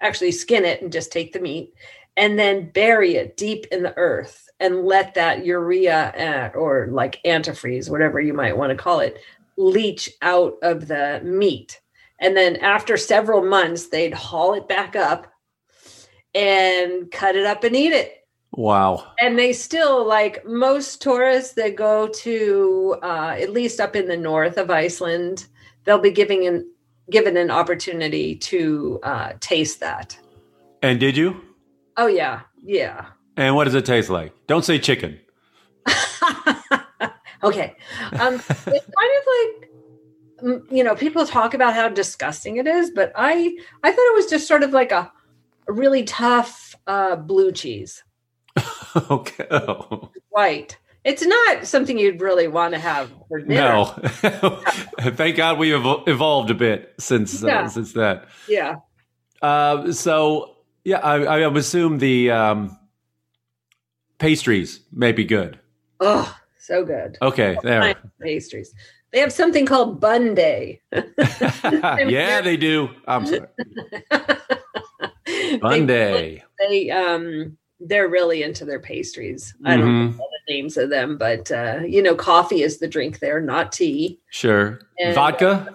actually skin it and just take the meat, and then bury it deep in the earth and let that urea uh, or like antifreeze, whatever you might want to call it, leach out of the meat. And then after several months, they'd haul it back up and cut it up and eat it. Wow. And they still like most tourists that go to uh, at least up in the north of Iceland, they'll be giving an given an opportunity to uh, taste that. And did you? Oh yeah, yeah. And what does it taste like? Don't say chicken. okay, um, it's kind of like you know people talk about how disgusting it is, but I I thought it was just sort of like a, a really tough uh, blue cheese. okay. Oh. white. It's not something you'd really want to have for dinner. No. Thank God we evol- evolved a bit since uh, since that. Yeah. Uh, so yeah, I, I would assume the um, pastries may be good. Oh, so good. Okay, there. Pastries. They have something called bun day. yeah, they do. I'm sorry. They- Day. They um they're really into their pastries. I don't Mhm. know the names of them, but uh, you know, coffee is the drink there, not tea. Sure. And- Vodka.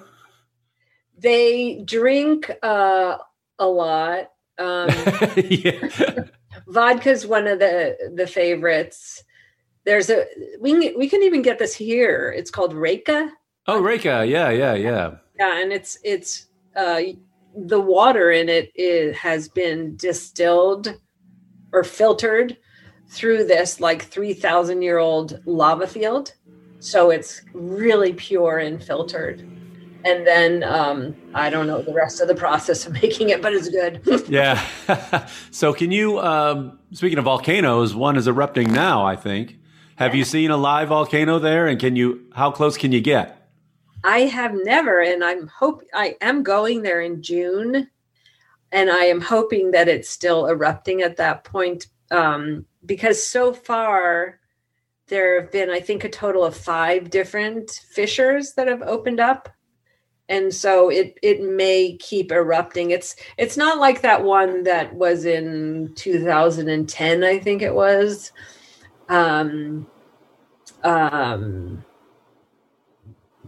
They drink uh a lot. Um yeah. vodka's one of the the favorites. There's a we can, we can even get this here. It's called Reyka. Oh, Reyka. Yeah, yeah, yeah. Yeah, and it's it's uh the water in it, it has been distilled or filtered through this like 3000 year old lava field. So it's really pure and filtered. And then um I don't know the rest of the process of making it, but it's good. Yeah. so, can you? Um, speaking of volcanoes, one is erupting now. I think. Have you seen a live volcano there? And can you? How close can you get? I have never, and I'm hope I am going there in June, and I am hoping that it's still erupting at that point. um, because so far there have been, I think, a total of five different fissures that have opened up. And so it it may keep erupting. It's it's not like that one that was in 2010, I think it was. Um, um,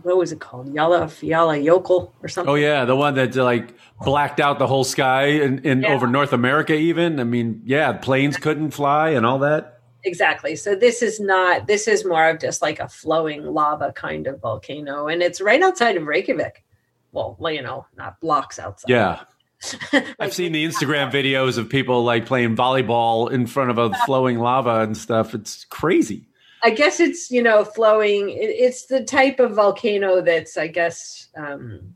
what was it called? yala Yalla Yokel or something. Oh yeah, the one that like blacked out the whole sky in, in Yeah. over North America. Even I mean, yeah, planes couldn't fly and all that. Exactly. So this is not. This is more of just like a flowing lava kind of volcano, and it's right outside of Reykjavik. Well, you know, not blocks outside. Yeah, Like, I've seen the Instagram videos of people like playing volleyball in front of a flowing lava and stuff. It's crazy. I guess it's you know flowing. It's the type of volcano that's I guess um,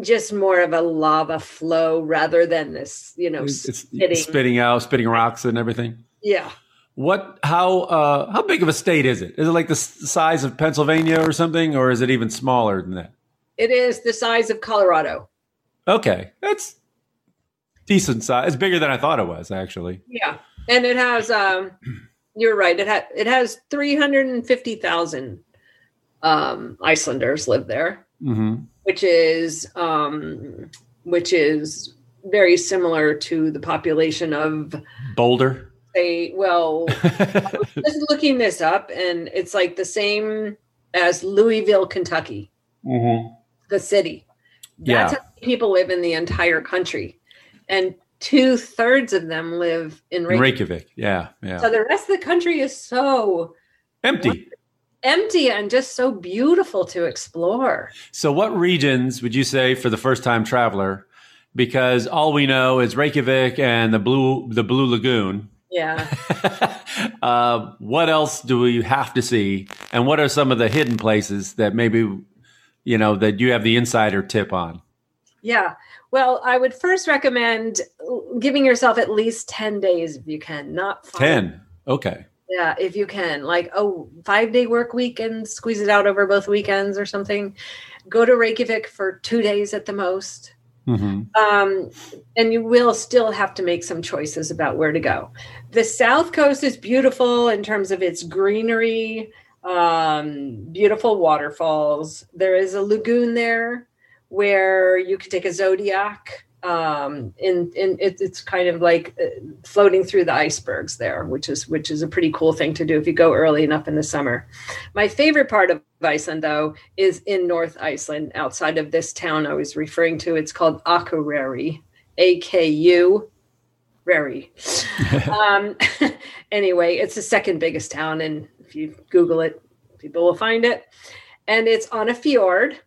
just more of a lava flow rather than this you know It's spitting. spitting out, spitting rocks and everything. Yeah, What? How? Uh, how big of a state is it? Is it like the size of Pennsylvania or something, or is it even smaller than that? It is the size of Colorado. Okay, that's decent size. It's bigger than I thought it was, actually. Yeah, and it has. Um, you're right. It had it has three hundred and fifty thousand um, Icelanders live there, hmm which is um, which is very similar to the population of Boulder. say. Well, just looking this up, and it's like the same as Louisville, Kentucky, the city. That's Yeah. how people live in the entire country, and two thirds of them live in Reykjavik. Reykjavik. Yeah, yeah. So the rest of the country is so Empty. empty and just so beautiful to explore. So, what regions would you say for the first time traveler? Because all we know is Reykjavik and the blue the Blue Lagoon. Yeah. uh, what else do we have to see? And what are some of the hidden places that maybe you know that you have the insider tip on? Yeah. Well, I would first recommend giving yourself at least 10 days if you can, not five. Ten. Okay. Yeah, if you can. Like, oh, five day work week and squeeze it out over both weekends or something. Go to Reykjavik for two days at the most. hmm um, and you will still have to make some choices about where to go. The South Coast is beautiful in terms of its greenery, um, beautiful waterfalls. There is a lagoon there where you could take a zodiac. Um, in in it, it's kind of like uh, floating through the icebergs there, which is which is a pretty cool thing to do if you go early enough in the summer. My favorite part of Iceland, though, is in North Iceland, outside of this town I was referring to. It's called Akureyri, A K U, Rary. um, anyway, it's the second biggest town, and if you Google it, people will find it. And it's on a fjord.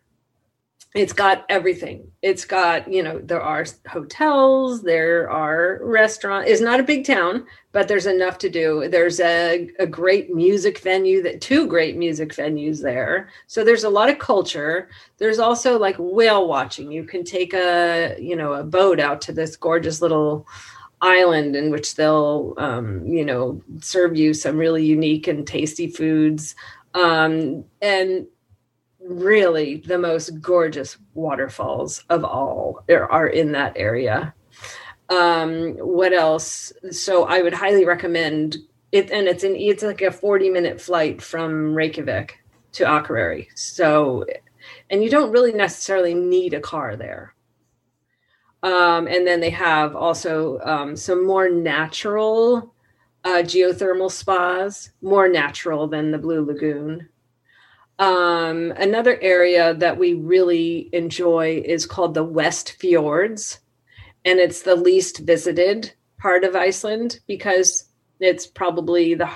It's got everything. It's got, you know, there are hotels, there are restaurants. It's not a big town, but there's enough to do. There's a, a great music venue that two great music venues there. So there's a lot of culture. There's also like whale watching. You can take a, you know, a boat out to this gorgeous little island in which they'll um, you know serve you some really unique and tasty foods um, and really the most gorgeous waterfalls of all are, in that area. Um, what else? So i would highly recommend it and it's an it's like a 40 minute flight from reykjavik to akureyri. So and you don't really necessarily need a car there um, and then they have also um, some more natural uh, geothermal spas, more natural than the Blue Lagoon. Um, another area that we really enjoy is called the West Fjords, and it's the least visited part of Iceland because it's probably the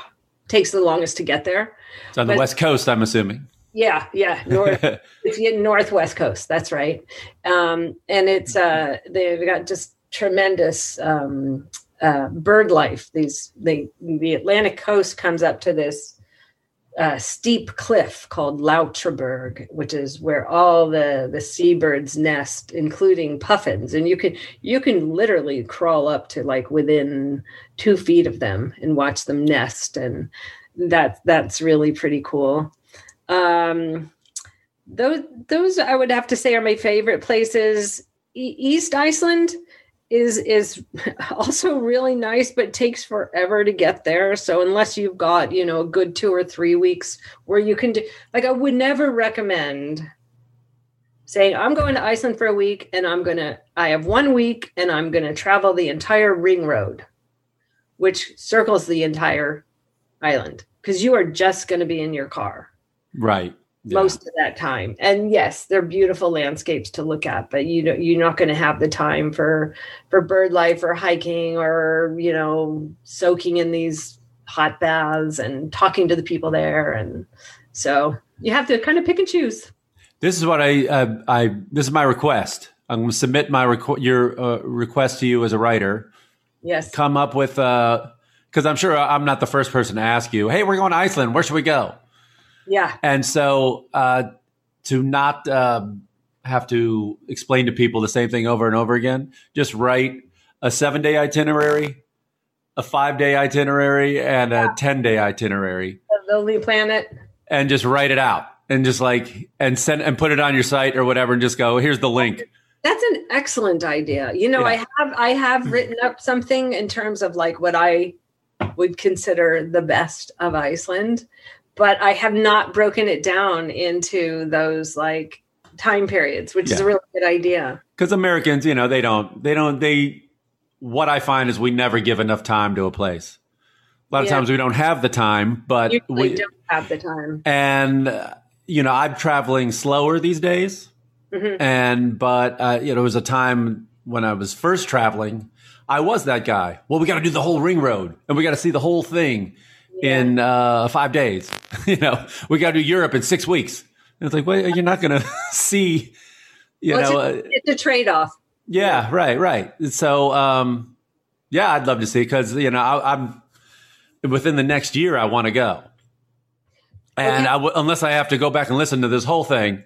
takes the longest to get there. It's on the But- west coast, I'm assuming. Yeah, yeah, north it's the northwest coast. That's right, um, and it's uh, they've got just tremendous um, uh, bird life. These they the Atlantic coast comes up to this uh, steep cliff called Lautraberg, which is where all the the seabirds nest, including puffins, and you can you can literally crawl up to like within two feet of them and watch them nest, and that that's really pretty cool um those those i would have to say are my favorite places. E- east iceland is is also really nice but takes forever to get there. So unless you've got you know a good two or three weeks where you can do like i would never recommend saying i'm going to iceland for a week and i'm to i have one week and i'm to travel the entire ring road which circles the entire island because you are just to be in your car Right. Yeah. most of that time. And yes, they're beautiful landscapes to look at, but you know you're not going to have the time for for bird life or hiking or you know soaking in these hot baths and talking to the people there and so you have to kind of pick and choose. This is what I uh, I this is my request. I'm going to submit my requ- your uh, request to you as a writer. Yes. Come up with because I'm sure I'm not the first person to ask you. Hey, we're going to Iceland. Where should we go? Yeah. And so uh, to not um have to explain to people the same thing over and over again, just write a seven day itinerary, a five day itinerary, and a 10 day itinerary, The Lonely Planet. and just write it out and just like, and send and put it on your site or whatever, and just go, here's the link. That's an excellent idea. You know, I have I have written up something in terms of like what I would consider the best of Iceland, but I have not broken it down into those like time periods, which is a really good idea. Because Americans, you know, they don't, they don't, they, what I find is we never give enough time to a place. A lot of Yeah. times we don't have the time, but Usually we, don't have the time. and uh, you know i'm traveling slower these days Mhm. and but uh, you know there was a time when i was first traveling i was that guy well we got to do the whole ring road and we got to see the whole thing in uh, five days you know we got to do europe in six weeks and it's like well you're not going to see you Well, know it's, uh, a, it's a trade-off. yeah, right, right. So, um, yeah, I'd love to see because you know I, I'm within the next year I want to go, and I w- unless I have to go back and listen to this whole thing,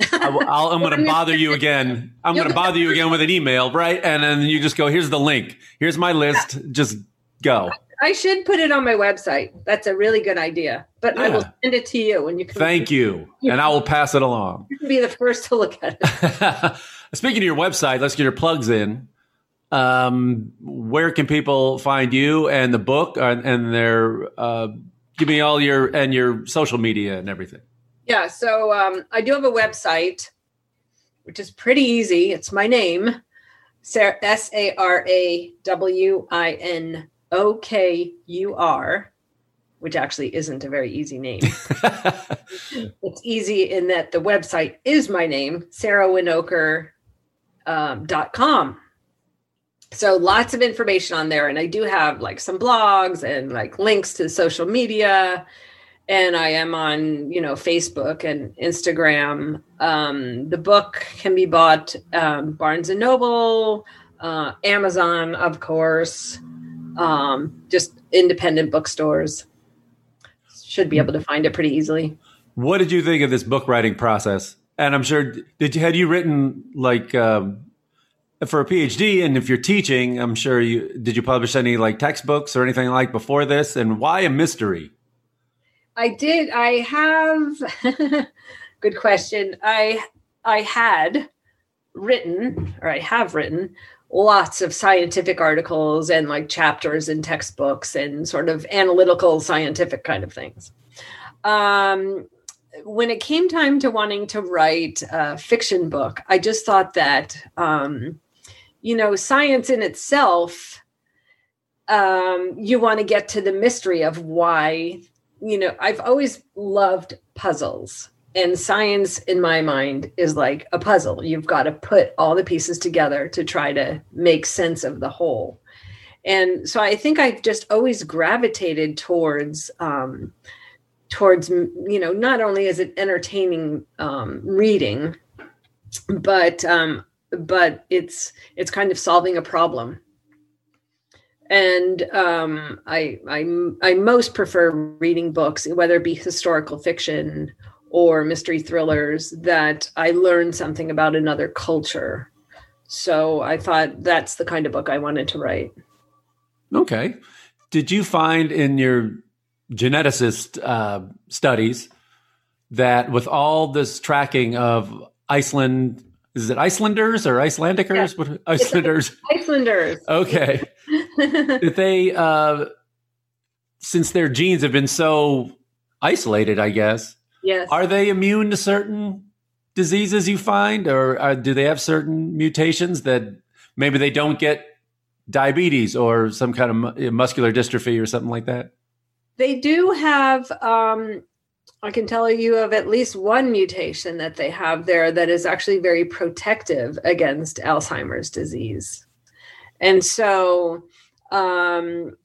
I I'm going to bother you again. I'm going to bother you again with an email, right? And then you just go, "Here's the link. Here's my list. Just go." I should put it on my website. That's a really good idea. But I will send it to you and you can Thank you, and I will pass it along. you can be the first to look at it. Speaking of your website, let's get your plugs in. Um, where can people find you and the book and, and their uh, give me all your and your social media and everything. Yeah, so um, I do have a website, which is pretty easy. It's my name, S A R A W I N O K U R, which actually isn't a very easy name. it's easy in that the website is my name, sarawinokur um, com. So lots of information on there, and I do have like some blogs and like links to social media and I am on, you know, Facebook and Instagram. Um, the book can be bought um, Barnes and Noble, uh, Amazon, of course, um, just independent bookstores. Should be able to find it pretty easily. What did you think of this book writing process? And I'm sure did you had you written like um, for a PhD, and if you're teaching, I'm sure you did you publish any like textbooks or anything like before this? And why a mystery? I did. I have. good question. I I had written, or I have written, lots of scientific articles and like chapters in textbooks and sort of analytical scientific kind of things. Um, when it came time to wanting to write a fiction book, I just thought that, um, you know, science in itself, um, you want to get to the mystery of why, you know, I've always loved puzzles. And science, in my mind, is like a puzzle. You've got to put all the pieces together to try to make sense of the whole. And so I think I've just always gravitated towards um, towards you know not only is it entertaining um, reading but um, but it's it's kind of solving a problem and um, I, I I most prefer reading books, whether it be historical fiction or mystery thrillers, that I learned something about another culture. So I thought that's the kind of book I wanted to write. Okay. Did you find in your geneticist uh, studies that with all this tracking of Iceland is it Icelanders or Icelandicers? Yeah. Icelanders? Icelanders. Okay. Did they uh since their genes have been so isolated, I guess, yes. are they immune to certain diseases you find or uh, do they have certain mutations that maybe they don't get diabetes or some kind of mu- muscular dystrophy or something like that? They do have, um, I can tell you of at least one mutation that they have there that is actually very protective against Alzheimer's disease. And so, um,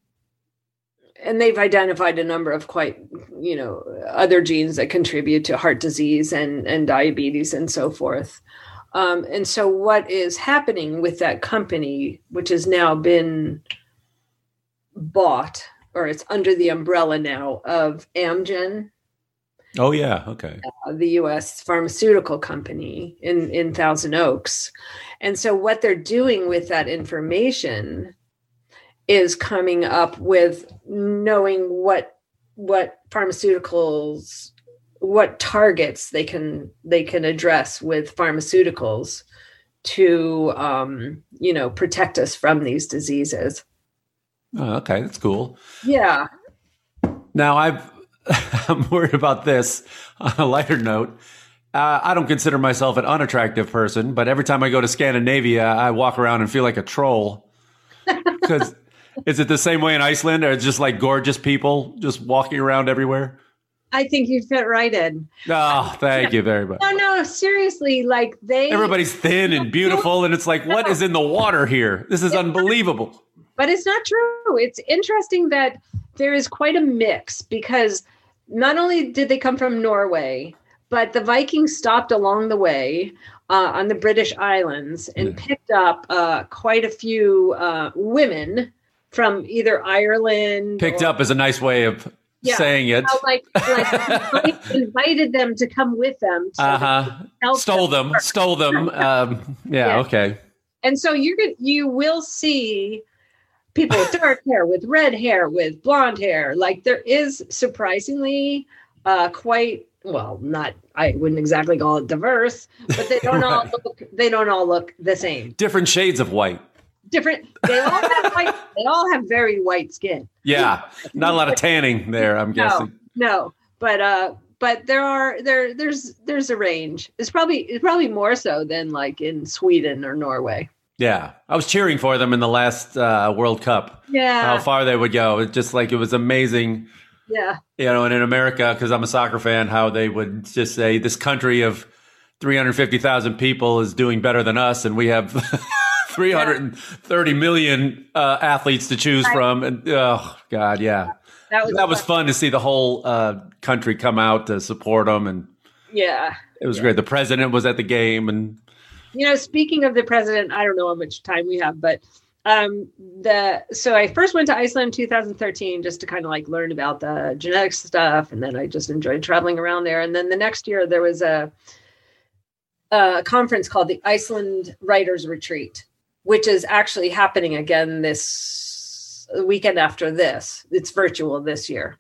and they've identified a number of quite, you know, other genes that contribute to heart disease and, and diabetes and so forth. Um, and so, what is happening with that company, which has now been bought or it's under the umbrella now of Amgen, Oh yeah, okay. uh, the U.S. pharmaceutical company in in Thousand Oaks, and so what they're doing with that information is coming up with knowing what what pharmaceuticals what targets they can they can address with pharmaceuticals to um, you know protect us from these diseases. Oh, okay, that's cool. Yeah, Now I've I'm worried about this on a lighter note. Uh, I don't consider myself an unattractive person, but every time I go to Scandinavia, I walk around and feel like a troll. Because is it the same way in Iceland, or just like gorgeous people just walking around everywhere? I think you fit right in. Oh, thank you very much. No, no, seriously, like they Everybody's thin and beautiful, and it's like, what is in the water here? This is unbelievable. but it's not true. It's interesting that there is quite a mix because not only did they come from Norway, but the Vikings stopped along the way uh, on the British Islands and Yeah. picked up uh, quite a few uh, women from either Ireland. Picked or- up is a nice way of Yeah. saying it. uh, like, like invited them to come with them. uh-huh. Stole them. Stole them. Um, yeah. Yeah. Okay. and so you're gonna you will see people with dark hair with red hair with blonde hair like there is surprisingly uh quite well not i wouldn't exactly call it diverse but they don't all look they don't all look the same Different shades of white. Different they all have white they all have very white skin Yeah, not a lot of tanning there. I'm guessing. no no, but uh but there are there there's there's a range it's probably it's probably more so than like in sweden or norway Yeah, I was cheering for them in the last uh, World Cup. yeah How far they would go. It's just like it was amazing, yeah you know. And in America, because I'm a soccer fan, how they would just say this country of 350,000 people is doing better than us, and we have 330 million uh, athletes to choose from. And oh God, yeah, that was that was fun to see the whole uh, country come out to support them, and yeah. it was great. The president was at the game, and you know speaking of the president i don't know how much time we have but um the so i first went to iceland in 2013 just to kind of like learn about the genetics stuff and then i just enjoyed traveling around there and then the next year there was a a conference called the iceland writers retreat which is actually happening again this weekend after this. It's virtual this year.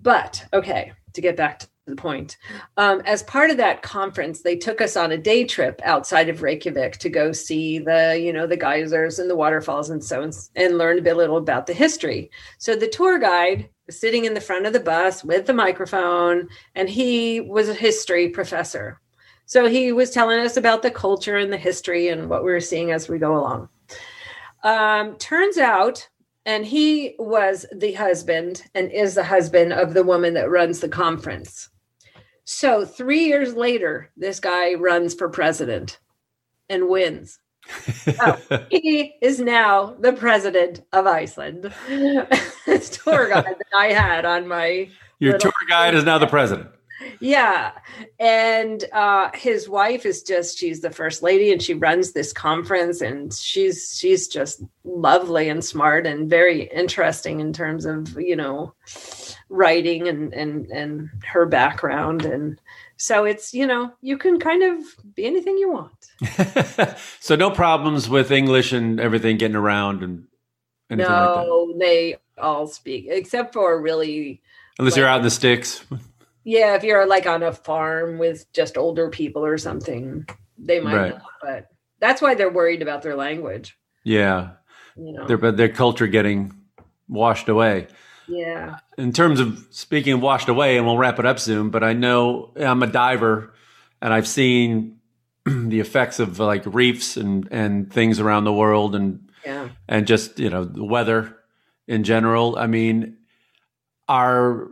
But okay to get back to the point um, as part of that conference they took us on a day trip outside of reykjavik to go see the you know the geysers and the waterfalls and so and, and learn a bit little about the history. So the tour guide was sitting in the front of the bus with the microphone and he was a history professor so he was telling us about the culture and the history and what we were seeing as we go along um, turns out and he was the husband and is the husband of the woman that runs the conference so three years later, this guy runs for president and wins. Oh, he is now the president of Iceland. this tour guide that I had on my your tour guide is now the president. Yeah, and uh, his wife is just she's the first lady, and she runs this conference, and she's she's just lovely and smart and very interesting in terms of you know writing and and and her background, and so it's you know you can kind of be anything you want. so no problems with English and everything getting around and anything like. No, they all speak except for really Unless you're out in the sticks. Yeah if you're like on a farm with just older people or something they might Right. not, but that's why they're worried about their language. Yeah, You know, their but their culture getting washed away. yeah, In terms of speaking of washed away, and we'll wrap it up soon. But I know I'm a diver, and I've seen the effects of like reefs and and things around the world, and yeah. and just you know the weather in general. I mean, are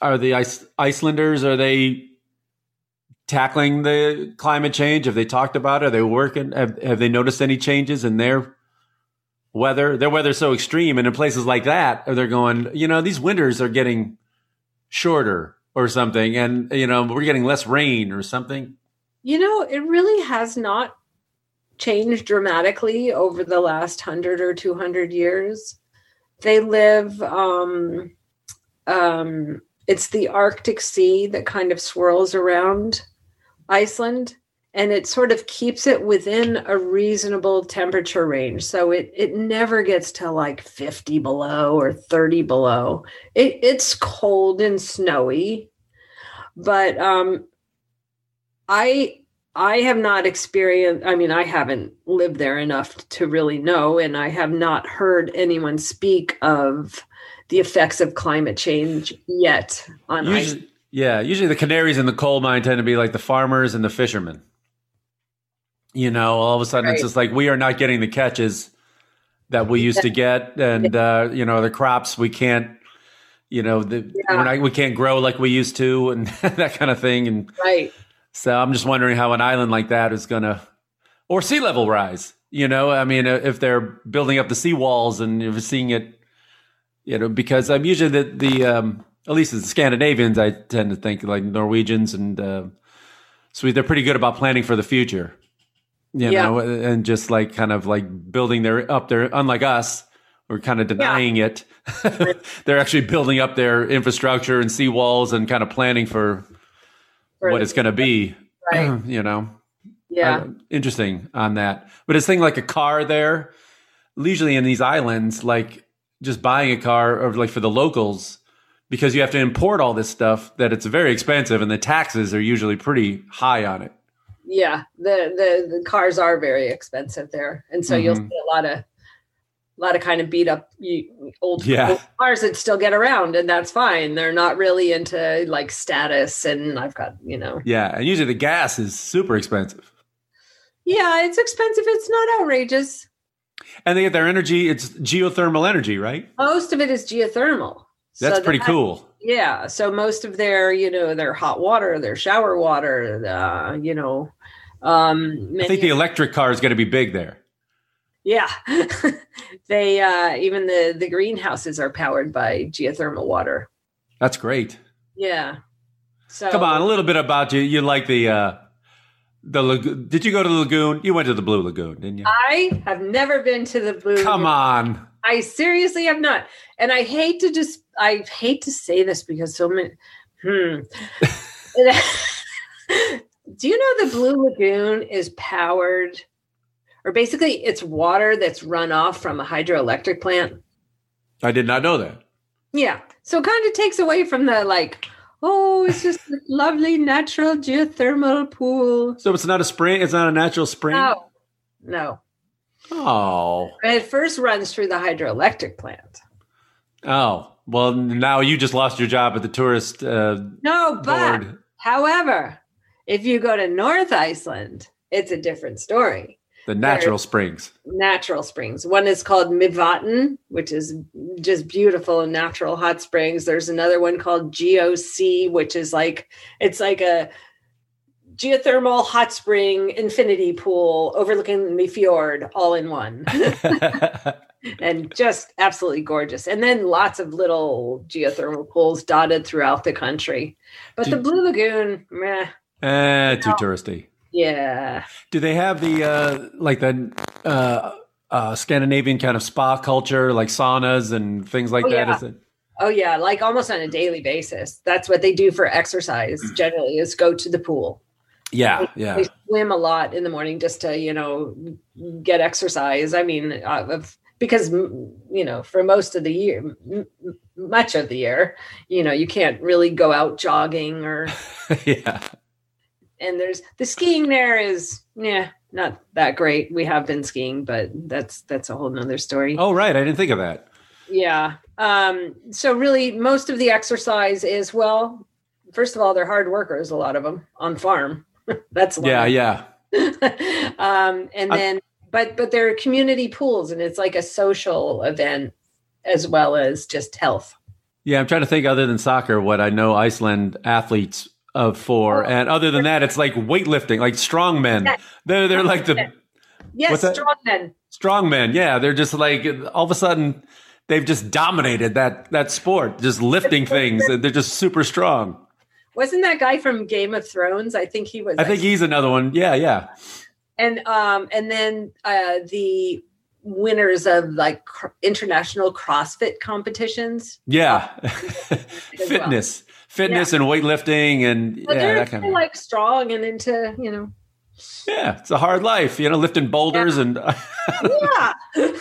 are the Ice, Icelanders are they tackling the climate change? Have they talked about it? Are they working? Have have they noticed any changes in their weather? Their weather's so extreme, and in places like that, are they're going. You know, these winters are getting shorter or something, and you know we're getting less rain or something. You know, it really has not changed dramatically over the last hundred or two hundred years. They live. Um, um, it's the Arctic Sea that kind of swirls around Iceland, and it sort of keeps it within a reasonable temperature range. So it it never gets to like fifty below or thirty below. It, it's cold and snowy, but um, I I have not experienced, I mean, I haven't lived there enough to really know, and I have not heard anyone speak of the effects of climate change yet on ice. Yeah, usually the canaries in the coal mine tend to be like the farmers and the fishermen. You know, all of a sudden it's just like we are not getting the catches that we used to get, and uh, you know the crops we can't, you know, the, Yeah. we're not, we can't grow like we used to, and that kind of thing. And Right. so I'm just wondering how an island like that is going to, or sea level rise. You know, I mean, if they're building up the sea walls and you're seeing it, you know, because I'm usually the the um, at least the Scandinavians, I tend to think like Norwegians and uh, Swedes, they're pretty good about planning for the future. You Yeah. know, and just like kind of like building their up their. Unlike us, we're kind of denying it. they're actually building up their infrastructure and seawalls and kind of planning for For what the- it's going to be. Right. You know, Yeah. uh, interesting on that. But it's thing like a car there. Usually in these islands, like just buying a car or like for the locals, because you have to import all this stuff that it's very expensive and the taxes are usually pretty high on it. yeah. The, the the cars are very expensive there. And so you'll Mhm. see a lot of a lot of kind of beat up old, Yeah. old cars that still get around and that's fine. They're not really into like status and I've got, you know. Yeah, and usually the gas is super expensive, Yeah, it's expensive. It's not outrageous. And they get their energy. It's geothermal energy, right? Most of it is geothermal. That's So pretty that- cool. Yeah. So most of their, you know, their hot water, their shower water, uh, you know, um, I think the electric car is going to be big there. yeah, they uh, even the the greenhouses are powered by geothermal water. That's great. Yeah. So Come on, a little bit about you. You like the uh the lagoon? Did you go to the lagoon? You went to the Blue Lagoon, didn't you? I have never been to the blue. Come on. I seriously have not. And I hate to just I hate to say this because so many hmm. Do you know the Blue Lagoon is powered or basically it's water that's run off from a hydroelectric plant? I did not know that. Yeah. So it kind of takes away from the like, oh, it's just a lovely natural geothermal pool. So it's not a spring. It's not a natural spring. No. No. Oh, It first runs through the hydroelectric plant. oh. Well, now you just lost your job at the tourist uh, No, but board. However, if you go to North Iceland, it's a different story. The natural springs. Natural springs. One is called Mývatn, which is just beautiful and natural hot springs. There's another one called GeoSea, which is like it's like a geothermal hot spring infinity pool overlooking the fjord all in one. and just absolutely gorgeous. And then lots of little geothermal pools dotted throughout the country. But the Blue Lagoon, meh, eh, too touristy. Yeah. Do they have the uh, like the uh, uh, Scandinavian kind of spa culture, like saunas and things like Oh, that? yeah. Is it? Oh yeah, like almost on a daily basis. That's what they do for exercise generally is go to the pool. Yeah, yeah. They swim a lot in the morning just to, you know, get exercise. I mean, uh, of- because mm, you know, for most of the year, much of the year, you know, you can't really go out jogging or yeah. And there's the skiing there is yeah not that great. We have been skiing, but that's that's a whole nother story. Oh, right. I didn't think of that. Yeah. Um, so really, most of the exercise is well. First of all, they're hard workers. A lot of them on farm. That's. Yeah, yeah. um, and I- then, but but they're community pools, and it's like a social event as well as just health. Yeah, I'm trying to think other than soccer, what I know Iceland athletes of four. Oh. and other than that, it's like weightlifting, like strong men. They're they're like the Yes, strong men. strong men. Yeah, they're just like all of a sudden they've just dominated that that sport, just lifting things. They're just super strong. Wasn't that guy from Game of Thrones? I think he was. I think he's another one. Yeah, yeah. and um and then uh the winners of like cr- international CrossFit competitions. Yeah. well. Fitness. Fitness and weightlifting and But yeah, that kind of like strong and into you know. Yeah, it's a hard life, you know, lifting boulders and Yeah.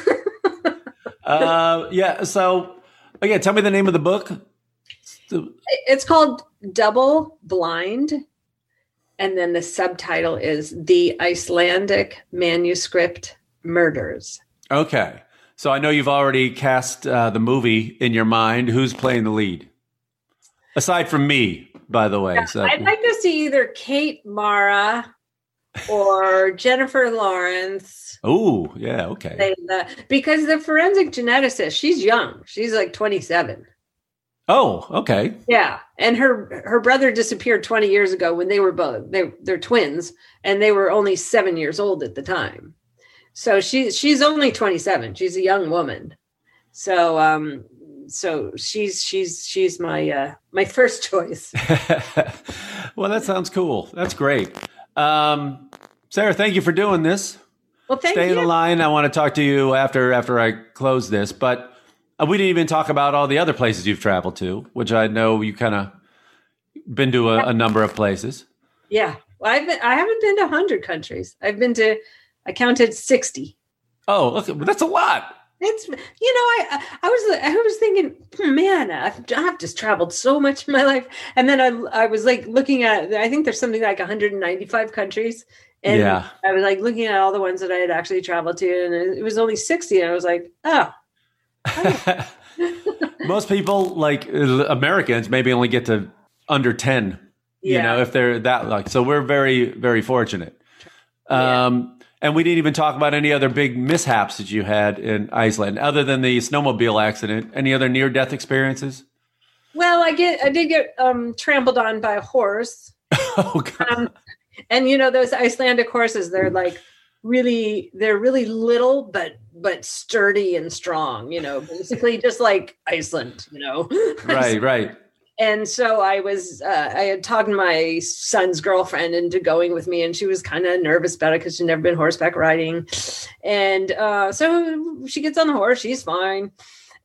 uh yeah, so again, tell me the name of the book. it's called Double Blind. And then the subtitle is The Icelandic Manuscript Murders. Okay. So I know you've already cast uh, the movie in your mind. Who's playing the lead? Aside from me, by the way. So I'd like to see either Kate Mara or Jennifer Lawrence. Oh, yeah, okay. the- because the forensic geneticist, she's young. She's like 27. Oh, okay. Yeah, and her her brother disappeared 20 years ago when they were both they they're twins and they were only 7 years old at the time. So she she's only 27. She's a young woman. So um so she's she's she's my uh my first choice. well, that sounds cool. That's great. Um, Sara, thank you for doing this. Well, thank you. Stay in the line. I want to talk to you after after I close this, but uh, we didn't even talk about all the other places you've traveled to, which I know you kind of been to a, a number of places. Yeah. Well, I've been, I haven't been to 100 countries. I've been to I counted 60. Oh, look, that's a lot. It's you know I I was I was thinking hmm, man I've, I've just traveled so much in my life and then I I was like looking at I think there's something like 195 countries and Yeah. I was like looking at all the ones that I had actually traveled to and it was only 60 and I was like oh Most people, like uh, Americans, maybe only get to under 10, you Yeah. know, if they're that like. So we're very, very fortunate. Um, and we didn't even talk about any other big mishaps that you had in Iceland, other than the snowmobile accident. Any other near death experiences? well I get I did get um trampled on by a horse Oh, God. um, and you know those Icelandic horses they're like really they're really little but but sturdy and strong you know basically just like Iceland you know right, right. And so I was uh, I had talked my son's girlfriend into going with me, and she was kind of nervous about it because she'd never been horseback riding, and uh, so she gets on the horse, she's fine,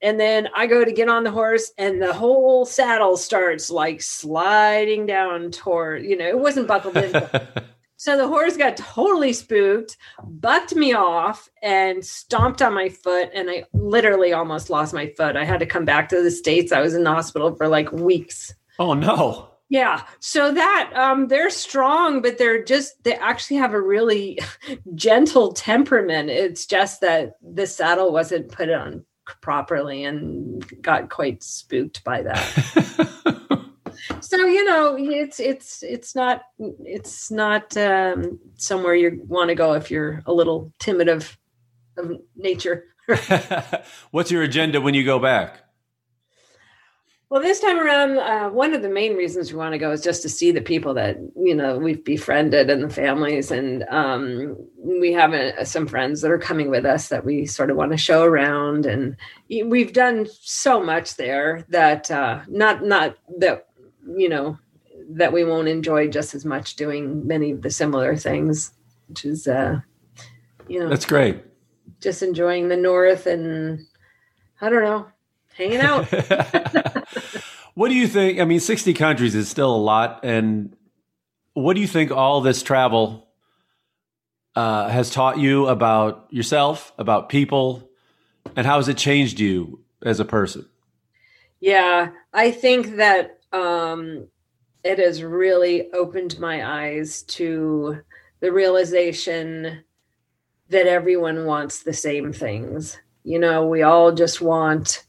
and then I go to get on the horse, and the whole saddle starts like sliding down toward you know it wasn't buckled in. So the horse got totally spooked, bucked me off, and stomped on my foot. And I literally almost lost my foot. I had to come back to the States. I was in the hospital for like weeks. Oh, no. Yeah. So that um they're strong, but they're just they actually have a really gentle temperament. It's just that the saddle wasn't put on properly and got quite spooked by that. so you know it's it's it's not it's not um somewhere you want to go if you're a little timid of of nature. What's your agenda when you go back? well this time around uh, one of the main reasons we want to go is just to see the people that you know we've befriended and the families. And um we have uh some friends that are coming with us that we sort of want to show around. And we've done so much there that uh not not that you know that we won't enjoy just as much doing many of the similar things which is uh you know That's great. just enjoying the north and i don't know hanging out what do you think? I mean, 60 countries is still a lot. And what do you think all this travel uh, has taught you about yourself, about people, and how has it changed you as a person? Yeah, I think that um it has really opened my eyes to the realization that everyone wants the same things. You know, we all just want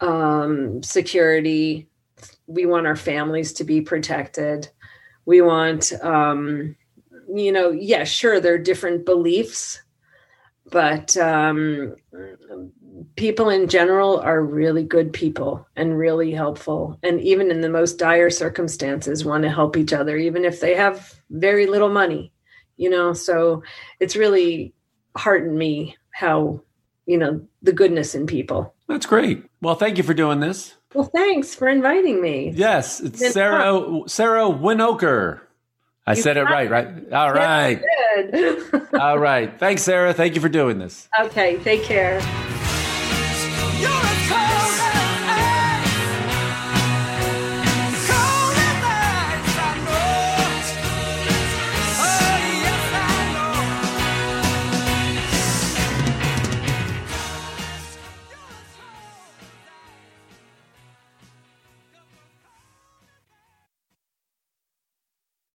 um, security. We want our families to be protected. We want, um, you know, yeah, sure, there are different beliefs, but um, people in general are really good people and really helpful. And even in the most dire circumstances, want to help each other, even if they have very little money, you know. So it's really heartened me how, you know, the goodness in people. That's great. Well, thank you for doing this. Well, thanks for inviting me. Yes, it's Sara Sara Winokur. I You said it right, right? All right. All right. Thanks, Sara. Thank you for doing this. okay, take care.